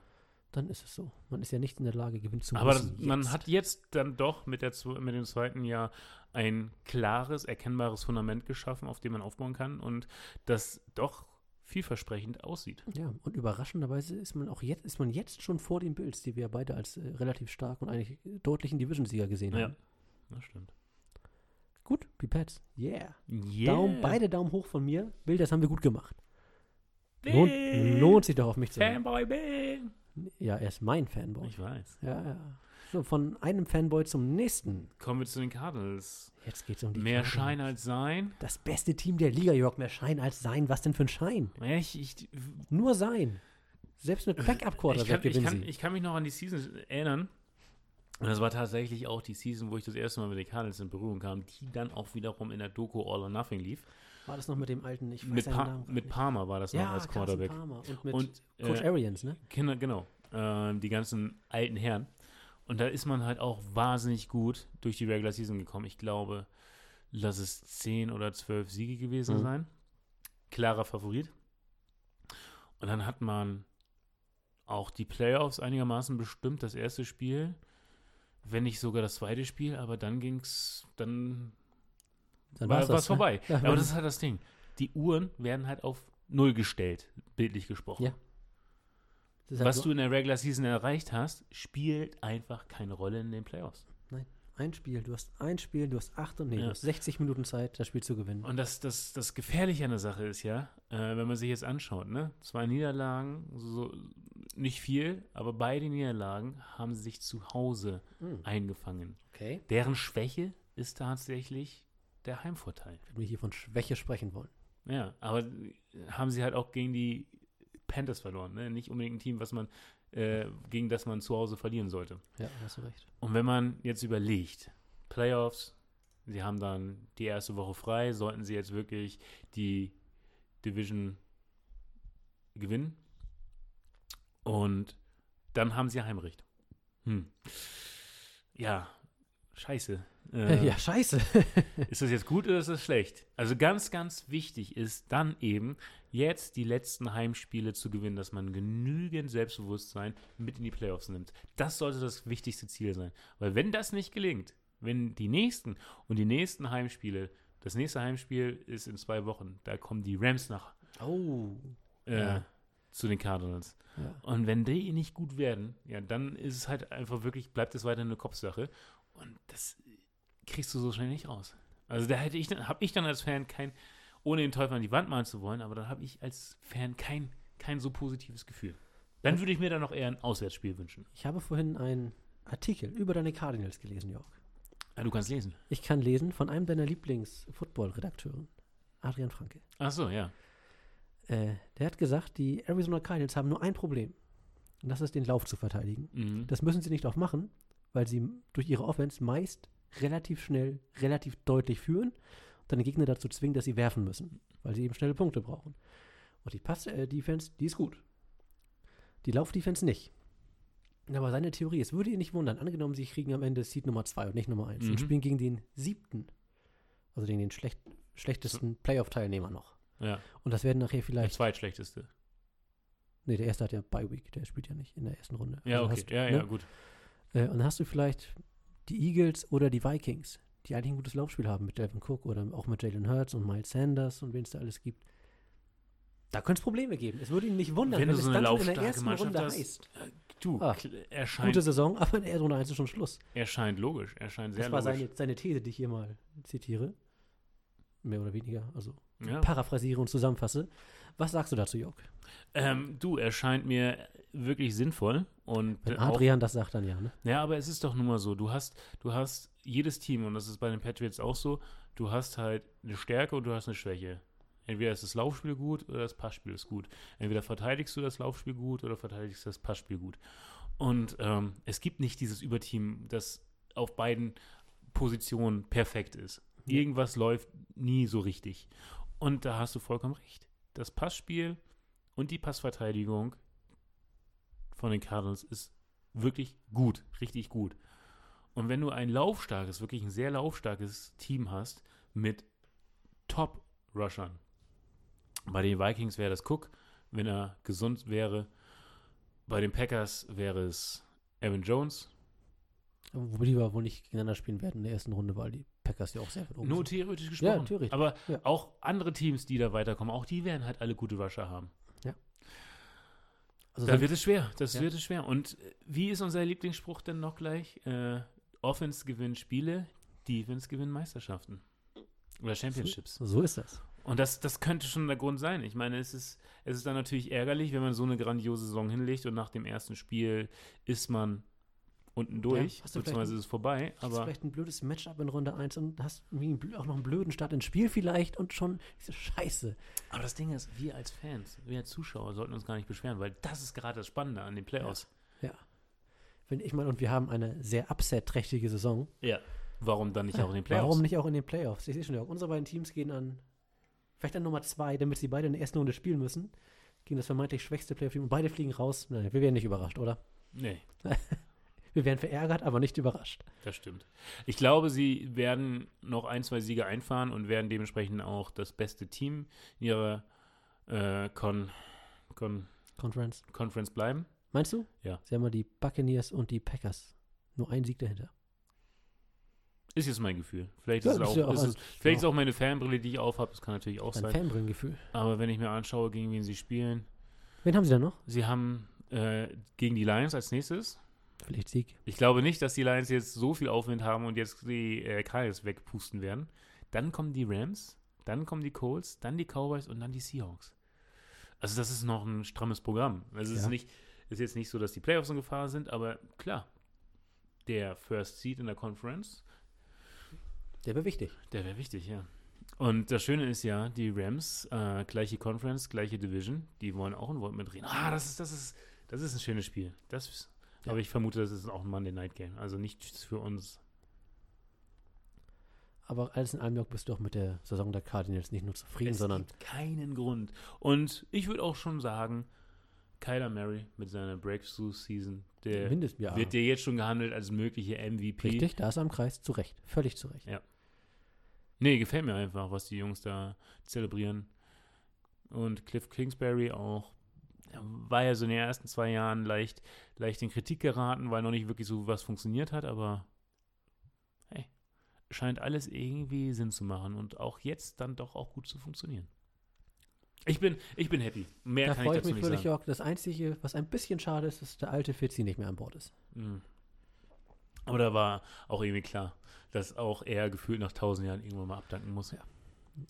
Dann ist es so. Man ist ja nicht in der Lage, Gewinn zu Aber müssen. das, man hat jetzt dann doch mit, der, mit dem zweiten Jahr ein klares, erkennbares Fundament geschaffen, auf dem man aufbauen kann und das doch vielversprechend aussieht. Ja, und überraschenderweise ist man auch jetzt, ist man jetzt schon vor den Bills, die wir ja beide als äh, relativ stark und eigentlich deutlichen Division-Sieger gesehen Ja. haben. Das stimmt. Gut, die. Yeah. Yeah. Daumen, beide Daumen hoch von mir. Bill, das haben wir gut gemacht. Lohnt, lohnt sich doch auf mich zu. Fanboy Bill. Ja, er ist mein Fanboy. Ich weiß. Ja, ja. So, von einem Fanboy zum nächsten. Kommen wir zu den Cardinals. Jetzt geht's um die Mehr Cardinals. Schein als Sein. Das beste Team der Liga, Jörg. Mehr Schein als sein. Was denn für ein Schein? Ich, ich, Nur sein. Selbst mit ich, Backup-Quarterback kann, ich, gewinnen kann, sie. ich kann mich noch an die Season erinnern. Und das war tatsächlich auch die Season, wo ich das erste Mal mit den Cardinals in Berührung kam, die dann auch wiederum in der Doku All or Nothing lief. War das noch mit dem alten, ich weiß Mit, pa mit. Palmer war das noch ja, als Carson Quarterback. Palmer. Und mit Und Coach äh, Arians, ne? Kinder, genau. Ähm, die ganzen alten Herren. Und da ist man halt auch wahnsinnig gut durch die Regular Season gekommen. Ich glaube, lass es 10 oder 12 Siege gewesen Mhm. sein. Klarer Favorit. Und dann hat man auch die Playoffs einigermaßen bestimmt, das erste Spiel, wenn nicht sogar das zweite Spiel, aber dann ging's, dann Dann war es ne? vorbei. Ja, aber das ist halt das Ding. Die Uhren werden halt auf Null gestellt, bildlich gesprochen. Ja. Halt Was so du in der Regular Season erreicht hast, spielt einfach keine Rolle in den Playoffs. ein Spiel, du hast ein Spiel, du hast acht und nee, Ja. du hast 60 Minuten Zeit, das Spiel zu gewinnen. Und das, das, das Gefährliche an der Sache ist ja, äh, wenn man sich jetzt anschaut, ne? Zwei Niederlagen, so, nicht viel, aber beide Niederlagen haben sich zu Hause Hm, eingefangen. okay. Deren Schwäche ist tatsächlich der Heimvorteil. Wenn wir hier von Schwäche sprechen wollen. Ja, aber haben sie halt auch gegen die Panthers verloren, ne? Nicht unbedingt ein Team, was man, äh, gegen das man zu Hause verlieren sollte. Ja, hast du recht. Und wenn man jetzt überlegt, Playoffs, sie haben dann die erste Woche frei, sollten sie jetzt wirklich die Division gewinnen. Und dann haben sie Heimrecht. Hm. Ja, scheiße. Äh, ja, scheiße. Ist das jetzt gut oder ist das schlecht? Also ganz, ganz wichtig ist dann eben, jetzt die letzten Heimspiele zu gewinnen, dass man genügend Selbstbewusstsein mit in die Playoffs nimmt. Das sollte das wichtigste Ziel sein. Weil wenn das nicht gelingt, wenn die nächsten und die nächsten Heimspiele, das nächste Heimspiel ist in zwei Wochen, da kommen die Rams nach Oh. äh, Ja. Zu den Cardinals. Ja. Und wenn die nicht gut werden, ja, dann ist es halt einfach wirklich, bleibt es weiter eine Kopfsache. Und das kriegst du so schnell nicht raus. Also da hätte ich dann, habe ich dann als Fan kein, ohne den Teufel an die Wand malen zu wollen, aber dann habe ich als Fan kein, kein so positives Gefühl. Dann würde ich mir dann noch eher ein Auswärtsspiel wünschen. Ich habe vorhin einen Artikel über deine Cardinals gelesen, Jörg. Ja, du kannst lesen. Ich kann lesen von einem deiner Lieblings-Football-Redakteuren, Adrian Franke. Ach so, ja. Äh, der hat gesagt, die Arizona Cardinals haben nur ein Problem. Und das ist, den Lauf zu verteidigen. Mhm. Das müssen sie nicht auch machen, weil sie durch ihre Offense meist relativ schnell, relativ deutlich führen und dann den Gegner dazu zwingen, dass sie werfen müssen, weil sie eben schnelle Punkte brauchen. Und die Pass-Defense, die ist gut. Die Lauf-Defense nicht. Aber seine Theorie, es würde ihn nicht wundern, angenommen, sie kriegen am Ende Seed Nummer 2 und nicht Nummer 1 Mhm. und spielen gegen den siebten, also gegen den schlecht, schlechtesten Playoff-Teilnehmer noch. Ja. Und das werden nachher Der vielleicht, zweitschlechteste. nee, der erste hat ja Bye Week, der spielt ja nicht in der ersten Runde. Ja, Also okay. hast ja, ne? ja, gut. Äh, und dann hast du vielleicht die Eagles oder die Vikings, die eigentlich ein gutes Laufspiel haben mit Devin Cook oder auch mit Jalen Hurts und Miles Sanders und wen es da alles gibt. Da könnte es Probleme geben. Es würde ihn nicht wundern, Wenn wenn, du es so eine dann in der ersten Mannschaft Runde hast, heißt. Du, Ah, kl- er scheint, Gute Saison, aber in der ersten Runde 1 ist schon Schluss. er scheint logisch. Er scheint sehr Das war logisch. seine, seine These, die ich hier mal zitiere. Mehr oder weniger, also ja. paraphrasiere und zusammenfasse. Was sagst du dazu, Jörg? Ähm, du, er scheint mir wirklich sinnvoll und Wenn auch, Adrian das sagt, dann ja, ne? ja, aber es ist doch nun mal so, du hast, du hast jedes Team und das ist bei den Patriots auch so, du hast halt eine Stärke und du hast eine Schwäche. Entweder ist das Laufspiel gut oder das Passspiel ist gut. Entweder verteidigst du das Laufspiel gut oder verteidigst du das Passspiel gut. Und ähm, es gibt nicht dieses Überteam, das auf beiden Positionen perfekt ist. Irgendwas läuft nie so richtig. Und da hast du vollkommen recht. Das Passspiel und die Passverteidigung von den Cardinals ist wirklich gut, richtig gut. Und wenn du ein laufstarkes, wirklich ein sehr laufstarkes Team hast mit Top-Rushern, bei den Vikings wäre das Cook, wenn er gesund wäre. Bei den Packers wäre es Aaron Jones. Wobei die aber wohl nicht gegeneinander spielen werden in der ersten Runde, weil die Packers ja auch sehr weit oben Nur sind. theoretisch gesprochen. Ja, theoretisch, Aber ja. auch andere Teams, die da weiterkommen, auch die werden halt alle gute Rusher haben. Also Da so- wird es schwer. Das Ja. wird es schwer. Und äh, wie ist unser Lieblingsspruch denn noch gleich? Äh, Offense gewinnt Spiele, Defense gewinnt Meisterschaften. Oder Championships. so ist das. Und das, das könnte schon der Grund sein. Ich meine, es ist, es ist dann natürlich ärgerlich, wenn man so eine grandiose Saison hinlegt und nach dem ersten Spiel ist man unten durch, vielleicht beziehungsweise ein- ist es vorbei. Aber vielleicht ein blödes Matchup in Runde 1 und hast auch noch einen blöden Start ins Spiel vielleicht und schon diese Scheiße. Aber das Ding ist, wir als Fans, wir als Zuschauer sollten uns gar nicht beschweren, weil das ist gerade das Spannende an den Playoffs. Ja. Wenn ich meine, und wir haben eine sehr upset-trächtige Saison. Ja. Warum dann nicht auch in den Playoffs? Warum nicht auch in den Playoffs? Ich sehe schon, ja, unsere beiden Teams gehen an, vielleicht an Nummer zwei, damit sie beide in der ersten Runde spielen müssen, gegen das vermeintlich schwächste Playoff-Team und beide fliegen raus. Nein, wir werden nicht überrascht, oder? Nee, Wir werden verärgert, aber nicht überrascht. das stimmt. Ich glaube, sie werden noch ein, zwei Siege einfahren und werden dementsprechend auch das beste Team in ihrer äh, Con, Con, Conference. Conference bleiben. Meinst du? Ja. Sie haben mal die Buccaneers und die Packers. Nur ein Sieg dahinter. Ist jetzt mein Gefühl. Vielleicht Ja, ist es auch, ja auch ist es, vielleicht ist auch meine Fanbrille, die ich aufhabe, das kann natürlich auch Ein sein. Fanbrillengefühl. Aber wenn ich mir anschaue, gegen wen sie spielen, Wen haben sie da noch? sie haben äh, gegen die Lions als nächstes. Vielleicht Sieg. Ich glaube nicht, dass die Lions jetzt so viel Aufwind haben und jetzt die äh, Cardinals wegpusten werden. Dann kommen die Rams, dann kommen die Colts, dann die Cowboys und dann die Seahawks. Also das ist noch ein strammes Programm. Es ist nicht, ist jetzt nicht so, dass die Playoffs in Gefahr sind, aber klar, der First Seed in der Conference, Der wäre wichtig. der wäre wichtig, ja. Und das Schöne ist ja, die Rams, äh, gleiche Conference, gleiche Division, die wollen auch ein Wort mitreden. Ah, das ist, das ist, das ist ein schönes Spiel. Das, Ja. Aber ich vermute, das ist auch ein Monday Night Game. Also nichts für uns. Aber alles in allem Jörg, bist du auch mit der Saison der Cardinals nicht nur zufrieden, es sondern gibt keinen Grund. Und ich würde auch schon sagen, Kyler Murray mit seiner Breakthrough-Season, der ja. wird der jetzt schon gehandelt als mögliche MVP. Richtig, da ist er am Kreis. Zu Recht. Völlig zu Recht. Nee, gefällt mir einfach, was die Jungs da zelebrieren. Und Cliff Kingsbury auch. War ja so in den ersten zwei Jahren leicht, leicht in Kritik geraten, weil noch nicht wirklich so was funktioniert hat, aber hey, scheint alles irgendwie Sinn zu machen und auch jetzt dann doch auch gut zu funktionieren. Ich bin, ich bin happy. Mehr da kann ich dazu mich nicht wirklich, sagen. Jörg. Das Einzige, was ein bisschen schade ist, ist, dass der alte Fitzi nicht mehr an Bord ist. Mhm. Aber da war auch irgendwie klar, dass auch er gefühlt nach tausend Jahren irgendwann mal abdanken muss. Ja.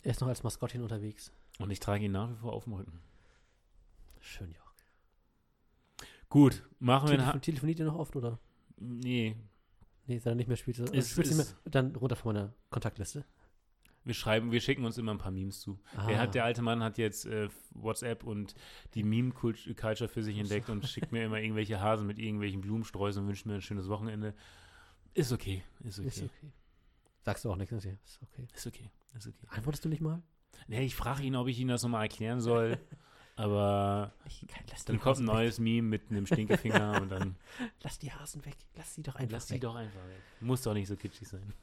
Er ist noch als Maskottchen unterwegs. Und ich trage ihn nach wie vor auf dem Rücken. Schön, Jörg. Gut, machen wir Telefon telefoniert ihr noch oft, oder? Nee, Nee, er nicht mehr spielt. Es spielst du ist- mir dann runter von meiner Kontaktliste. wir schreiben, wir schicken uns immer ein paar Memes zu. Ah, Der, hat, der alte Mann hat jetzt äh, WhatsApp und die Meme-Culture für sich entdeckt und schickt mir immer irgendwelche Hasen mit irgendwelchen Blumensträußen und wünscht mir ein schönes Wochenende. Ist okay, ist okay. Ist okay. Sagst du auch nichts, ist okay. Ist okay, ist okay. Antwortest du nicht mal? Nee, ich frage ihn, ob ich ihm das nochmal erklären soll, aber Ich dann kommt ein neues Meme mit einem Stinkefinger und dann Weg. Lass die Hasen weg. Lass sie doch einfach lass weg. doch einfach weg. Muss doch nicht so kitschig sein.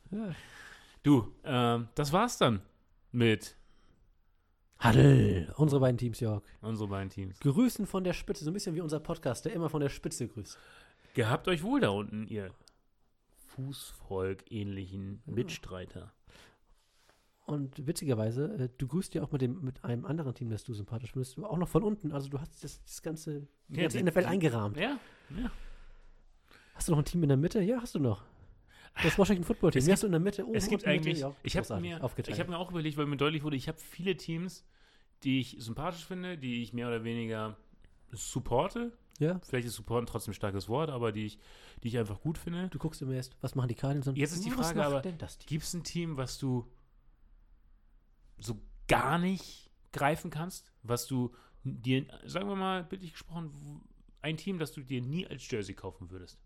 Du, ähm, das war's dann mit Haddel, unsere beiden Teams, Jörg. unseren beiden Teams. Grüßen von der Spitze, so ein bisschen wie unser Podcast, der immer von der Spitze grüßt. Gehabt euch wohl da unten, ihr Fußvolk-ähnlichen Mitstreiter. Und witzigerweise, äh, du grüßt ja auch mit, dem, mit einem anderen Team, das du sympathisch findest, auch noch von unten. Also du hast das, das ganze, die Ja, ganze die- NFL die- eingerahmt. Ja, ja. Hast du noch ein Team in der Mitte? Ja, hast du noch. Das Washington Football Team. Es hast du in der Mitte. oben es gibt eigentlich, ich habe mir, ich habe mir auch überlegt, weil mir deutlich wurde, ich habe viele Teams, die ich sympathisch finde, die ich mehr oder weniger supporte. ja, Vielleicht ist supporten trotzdem ein starkes Wort, aber die ich, die ich einfach gut finde. du guckst immer erst, was machen die Cardinals? Jetzt ist die Frage aber? Gibt es ein Team, was du so gar nicht greifen kannst, was du dir, sagen wir mal, bildlich gesprochen, ein Team, das du dir nie als Jersey kaufen würdest?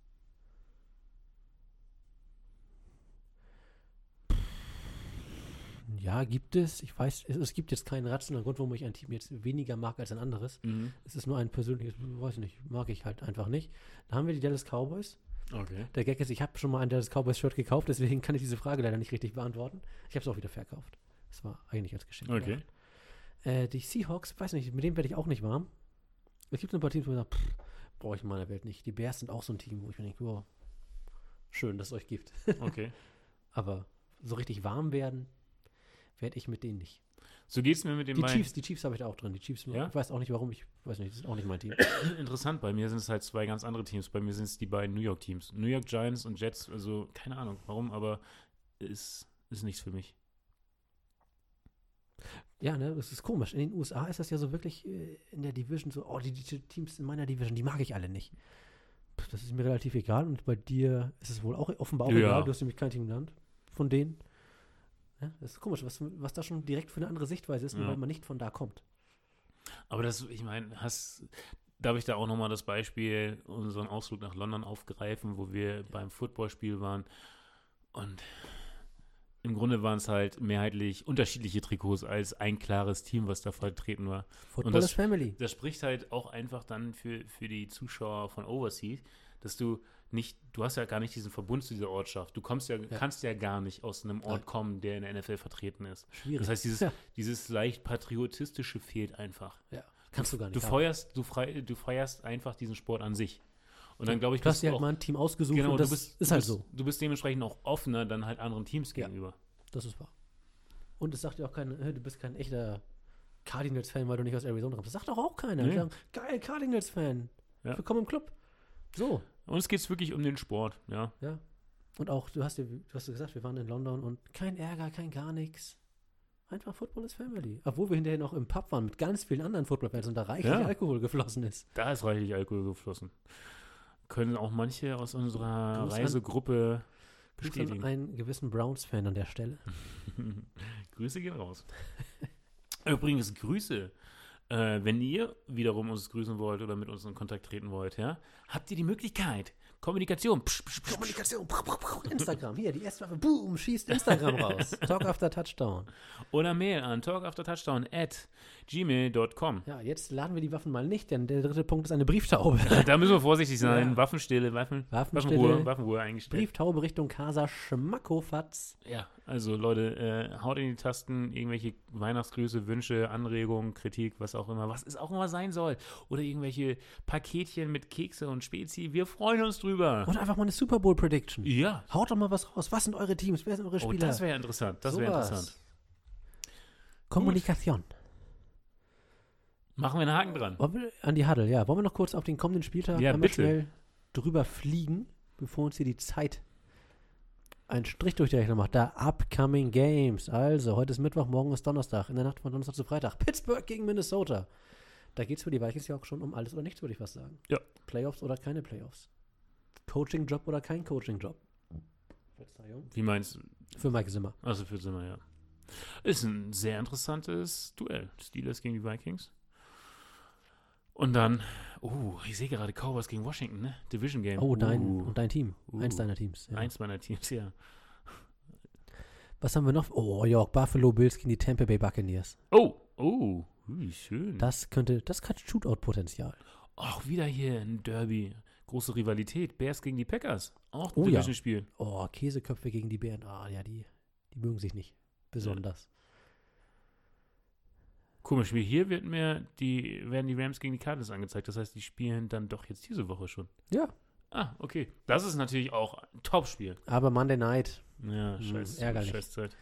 Ja, gibt es. Ich weiß, es, es gibt jetzt keinen rationalen Grund, warum ich ein Team jetzt weniger mag als ein anderes. Es ist nur ein persönliches, weiß ich nicht, mag ich halt einfach nicht. Da haben wir die Dallas Cowboys. Okay. Der Gag ist, ich habe schon mal ein Dallas Cowboys Shirt gekauft, deswegen kann ich diese Frage leider nicht richtig beantworten. Ich habe es auch wieder verkauft. Das war eigentlich als Geschenk. Okay. Äh, die Seahawks, weiß nicht, mit denen werde ich auch nicht warm. Es gibt ein paar Teams, wo ich sage, brauche ich in meiner Welt nicht. Die Bears sind auch so ein Team, wo ich mir denke, wow, schön, dass es euch gibt. Okay. Aber so richtig warm werden, werde ich mit denen nicht. So geht's mir mit den Die beiden. Chiefs, die Chiefs habe ich da auch drin. Die Chiefs, Ja? ich weiß auch nicht warum, ich weiß nicht, das ist auch nicht mein Team. Interessant, bei mir sind es halt zwei ganz andere Teams. Bei mir sind es die beiden New York Teams. New York Giants und Jets, also keine Ahnung warum, aber ist, ist nichts für mich. Ja, ne, das ist komisch. In den USA ist das ja so wirklich äh, in der Division so, oh, die, die Teams in meiner Division, die mag ich alle nicht. Das ist mir relativ egal und bei dir ist es wohl auch offenbar auch Ja. egal. Du hast nämlich kein Team genannt von denen. Ja, das ist komisch, was, was da schon direkt für eine andere Sichtweise ist, nur Ja. weil man nicht von da kommt. Aber das, ich meine, hast, darf ich da auch nochmal das Beispiel, unseren Ausflug nach London aufgreifen, wo wir beim Footballspiel waren und im Grunde waren es halt mehrheitlich unterschiedliche Trikots als ein klares Team, was da vertreten war. Football das- ist Family. Das spricht halt auch einfach dann für, für die Zuschauer von Overseas, dass du nicht, du hast ja gar nicht diesen Verbund zu dieser Ortschaft. Du kommst ja, Ja. kannst ja gar nicht aus einem Ort Nein. kommen, der in der NFL vertreten ist. Schwierig. Das heißt, dieses, Ja. dieses leicht patriotistische fehlt einfach. ja, kannst du gar nicht. Du haben. feuerst, du, frei, du feierst einfach diesen Sport an sich. Und dann glaube ich, du hast dir du halt auch, mal ein Team ausgesucht genau, und du das bist, ist halt bist, so. Du bist dementsprechend auch offener dann halt anderen Teams Ja. gegenüber. Das ist wahr. Und es sagt ja auch keiner, "Hä, du bist kein echter Cardinals-Fan, weil du nicht aus Arizona kommst. Das sagt doch auch keiner. Nee. Sagen, geil, Cardinals-Fan. Ja. Willkommen im Club. So, Uns geht es wirklich um den Sport, ja. ja. Und auch, du hast ja, du hast ja gesagt, wir waren in London und kein Ärger, kein gar nichts. Einfach Football ist Family. Obwohl wir hinterher noch im Pub waren mit ganz vielen anderen Football-Fans und da reichlich Ja. Alkohol geflossen ist. Da ist reichlich Alkohol geflossen. Können auch manche aus unserer Gruß an- Reisegruppe an bestätigen. einen gewissen Browns-Fan an der Stelle. Grüße gehen raus. Übrigens, Grüße. Äh, wenn ihr wiederum uns grüßen wollt oder mit uns in Kontakt treten wollt, ja, habt ihr die Möglichkeit. Kommunikation. Psch, psch, psch. Kommunikation. Instagram. Hier, die Erstwaffe. Boom, schießt Instagram raus. Talk after Touchdown. Oder Mail an talkaftertouchdown at gmail.com. Ja, jetzt laden wir die Waffen mal nicht, denn der dritte Punkt ist eine Brieftaube. Da müssen wir vorsichtig sein. Ja. Waffenstille, Waffen, Waffenstille. Waffenruhe, Waffenruhe eingestellt. Brieftaube Richtung Casa Schmackofatz. Ja, also Leute, äh, haut in die Tasten irgendwelche Weihnachtsgrüße, Wünsche, Anregungen, Kritik, was auch immer, was es auch immer sein soll. Oder irgendwelche Paketchen mit Kekse und Spezi. Wir freuen uns drüber. Oder einfach mal eine Super Bowl Prediction. Ja. Haut doch mal was raus. Was sind eure Teams? Wer sind eure Oh, Spieler? das wäre interessant. Das wäre Sowas. interessant. Kommunikation. Machen wir einen Haken dran. Wollen wir, an die Huddle, ja. Wollen wir noch kurz auf den kommenden Spieltag Ja, einmal bitte. schnell drüber fliegen, bevor uns hier die Zeit einen Strich durch die Rechnung macht. Da Upcoming Games. Also, heute ist Mittwoch, morgen ist Donnerstag. In der Nacht von Donnerstag zu Freitag. Pittsburgh gegen Minnesota. Da geht es für die Vikings ja auch schon um alles oder nichts, würde ich fast sagen. Ja. Playoffs oder keine Playoffs. Coaching-Job oder kein Coaching-Job. Wie meinst du? Für Mike Zimmer. Also für Zimmer, ja. Ist ein sehr interessantes Duell. Steelers gegen die Vikings. Und dann, oh, ich sehe gerade Cowboys gegen Washington, ne? Division Game. Oh, dein, Uh, und dein Team. Uh. Eins deiner Teams. Ja. Eins meiner Teams, ja. Was haben wir noch? Oh, York, Buffalo Bills gegen die Tampa Bay Buccaneers. Oh, oh, wie schön. Das könnte, das hat Shootout-Potenzial. Auch wieder hier ein Derby. Große Rivalität. Bears gegen die Packers. Auch ein Oh ja. Division-Spiel. Oh, Käseköpfe gegen die Bären. Ah, ja, die, die mögen sich nicht. Besonders. Komisch, wie hier wird mir die, werden die Rams gegen die Cardinals angezeigt. Das heißt, die spielen dann doch jetzt diese Woche schon. Ja. Ah, okay. Das ist natürlich auch ein Top-Spiel. Aber Monday Night, Ja, Hm, scheiß, ärgerlich. Scheißzeit.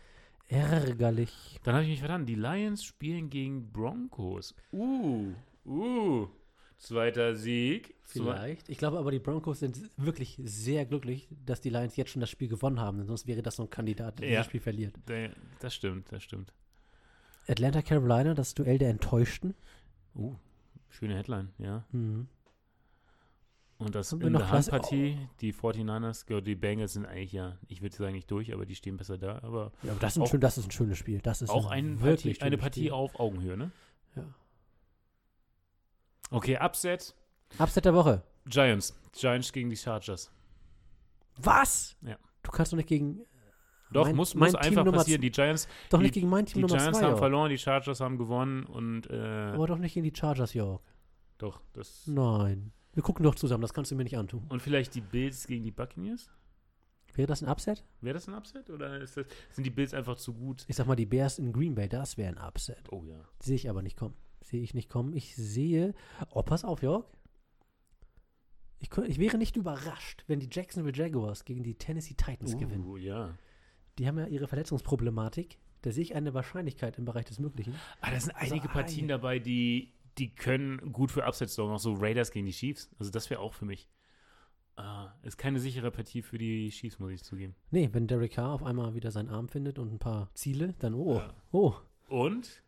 ärgerlich. Dann habe ich mich verstanden. Die Lions spielen gegen Broncos. Uh, uh. Zweiter Sieg. Vielleicht. Ich glaube aber, die Broncos sind wirklich sehr glücklich, dass die Lions jetzt schon das Spiel gewonnen haben. Sonst wäre das so ein Kandidat, der Ja. das Spiel verliert. Das stimmt, das stimmt. Atlanta Carolina, das Duell der Enttäuschten. Uh, schöne Headline, ja. Mhm. Und das Haben in der Handpartie, die 49ers, ja, die Bengals sind eigentlich ja, ich würde sagen nicht durch, aber die stehen besser da. Aber Ja, aber das ist, ein Auch- schön, das ist ein schönes Spiel. Das ist auch ein ein wirklich Partie, eine Partie Spiel. auf Augenhöhe, ne? Ja. Okay, Upset. Upset der Woche. Giants. Giants gegen die Chargers. Was? Ja. Du kannst doch nicht gegen. Doch, mein, muss, mein muss Team einfach Nummer passieren. Die Giants, Doch die- nicht gegen mein Team die Nummer Giants zwei. haben York. verloren, die Chargers haben gewonnen und äh, Aber doch nicht gegen die Chargers, York. doch, das. Nein. Wir gucken doch zusammen, das kannst du mir nicht antun. Und vielleicht die Bills gegen die Buccaneers? Wäre das ein Upset? Wäre das ein Upset oder ist das, sind die Bills einfach zu gut? Ich sag mal, die Bears in Green Bay, das wäre ein Upset. Oh ja. Sehe ich aber nicht kommen. Sehe ich nicht kommen. Ich sehe. Oh, pass auf, York. Ich, ich wäre nicht überrascht, wenn die Jacksonville Jaguars gegen die Tennessee Titans gewinnen. Uh, ja. Die haben ja ihre Verletzungsproblematik. Da sehe ich eine Wahrscheinlichkeit im Bereich des Möglichen. Ah, da sind Also, einige Partien ei. dabei, die, die können gut für Upsets sorgen. Auch so Raiders gegen die Chiefs. Also das wäre auch für mich. Ah, ist keine sichere Partie für die Chiefs, muss ich zugeben. Nee, wenn Derek Carr auf einmal wieder seinen Arm findet und ein paar Ziele, dann oh, Ja. oh. Und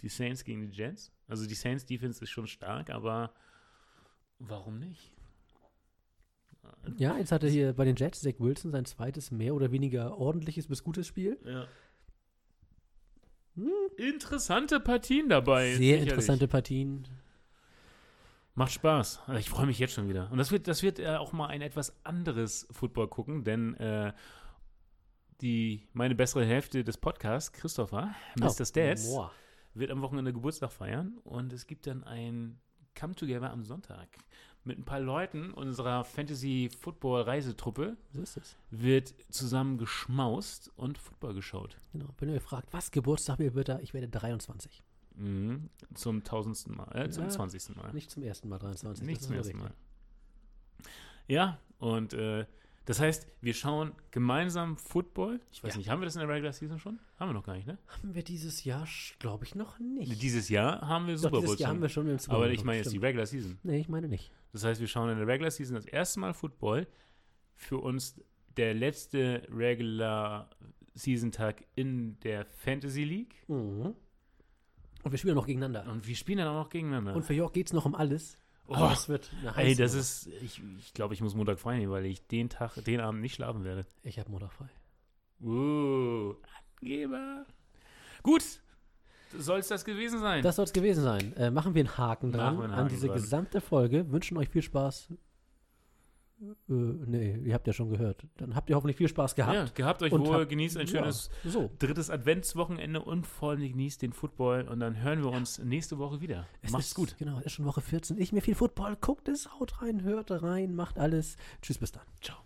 die Saints gegen die Jets. Also die Saints Defense ist schon stark, aber warum nicht? Ja, jetzt hatte hier bei den Jets Zach Wilson sein zweites mehr oder weniger ordentliches bis gutes Spiel. Ja. Hm. Interessante Partien dabei. Sehr sicherlich. interessante Partien. Macht Spaß. Also Ich freue mich jetzt schon wieder. Und das wird, das wird äh, auch mal ein etwas anderes Football gucken, denn äh, die, meine bessere Hälfte des Podcasts, Christopher, Mr. Oh, Stats, boah. Wird am Wochenende Geburtstag feiern und es gibt dann ein Come-Together am Sonntag mit ein paar Leuten unserer Fantasy-Football-Reisetruppe So ist es. wird zusammen geschmaust und Football geschaut. Genau. Wenn ihr fragt, was Geburtstag mir wird, da, ich werde 23. Mhm. Zum tausendsten Mal, äh, zum Ja. zwanzigsten Mal. Nicht zum ersten Mal 23. Nicht zum ersten richtig. Mal. Ja, und äh, das heißt, wir schauen gemeinsam Football. Ich weiß Ja. nicht, haben wir das in der Regular Season schon? Haben wir noch gar nicht, ne? Haben wir dieses Jahr, glaube ich, noch nicht. Dieses Jahr haben wir Super Bowl dieses Jahr schon. haben wir schon im Super Aber Bowl ich meine jetzt die. Regular Season. Nee, ich meine nicht. Das heißt, wir schauen in der Regular Season das erste Mal Football. Für uns der letzte Regular Season Tag in der Fantasy League. Mhm. Und wir spielen noch gegeneinander. Und wir spielen dann auch noch gegeneinander. Und für Jörg geht es noch um alles. Oh, Aber es wird eine Ey, heiße das Nummer. ist, ich, ich glaube, ich muss Montag frei nehmen, weil ich den Tag, den Abend nicht schlafen werde. Ich habe Montag frei. Uh, Angeber. Gut, soll es das gewesen sein? Das soll es gewesen sein. Äh, machen wir einen Haken dran Machen wir einen an Haken diese dran. gesamte Folge. Wünschen euch viel Spaß. Äh, nee, ihr habt ja schon gehört. Dann habt ihr hoffentlich viel Spaß gehabt. ja, gehabt euch wohl, genießt ein schönes Ja, so. drittes Adventswochenende und vor allem genießt den Football und dann hören wir uns nächste Woche wieder. Es Macht's ist, gut. Genau, es ist schon Woche 14. Ich mir viel Football. Guckt es, haut rein, hört rein, macht alles. Tschüss, bis dann. Ciao.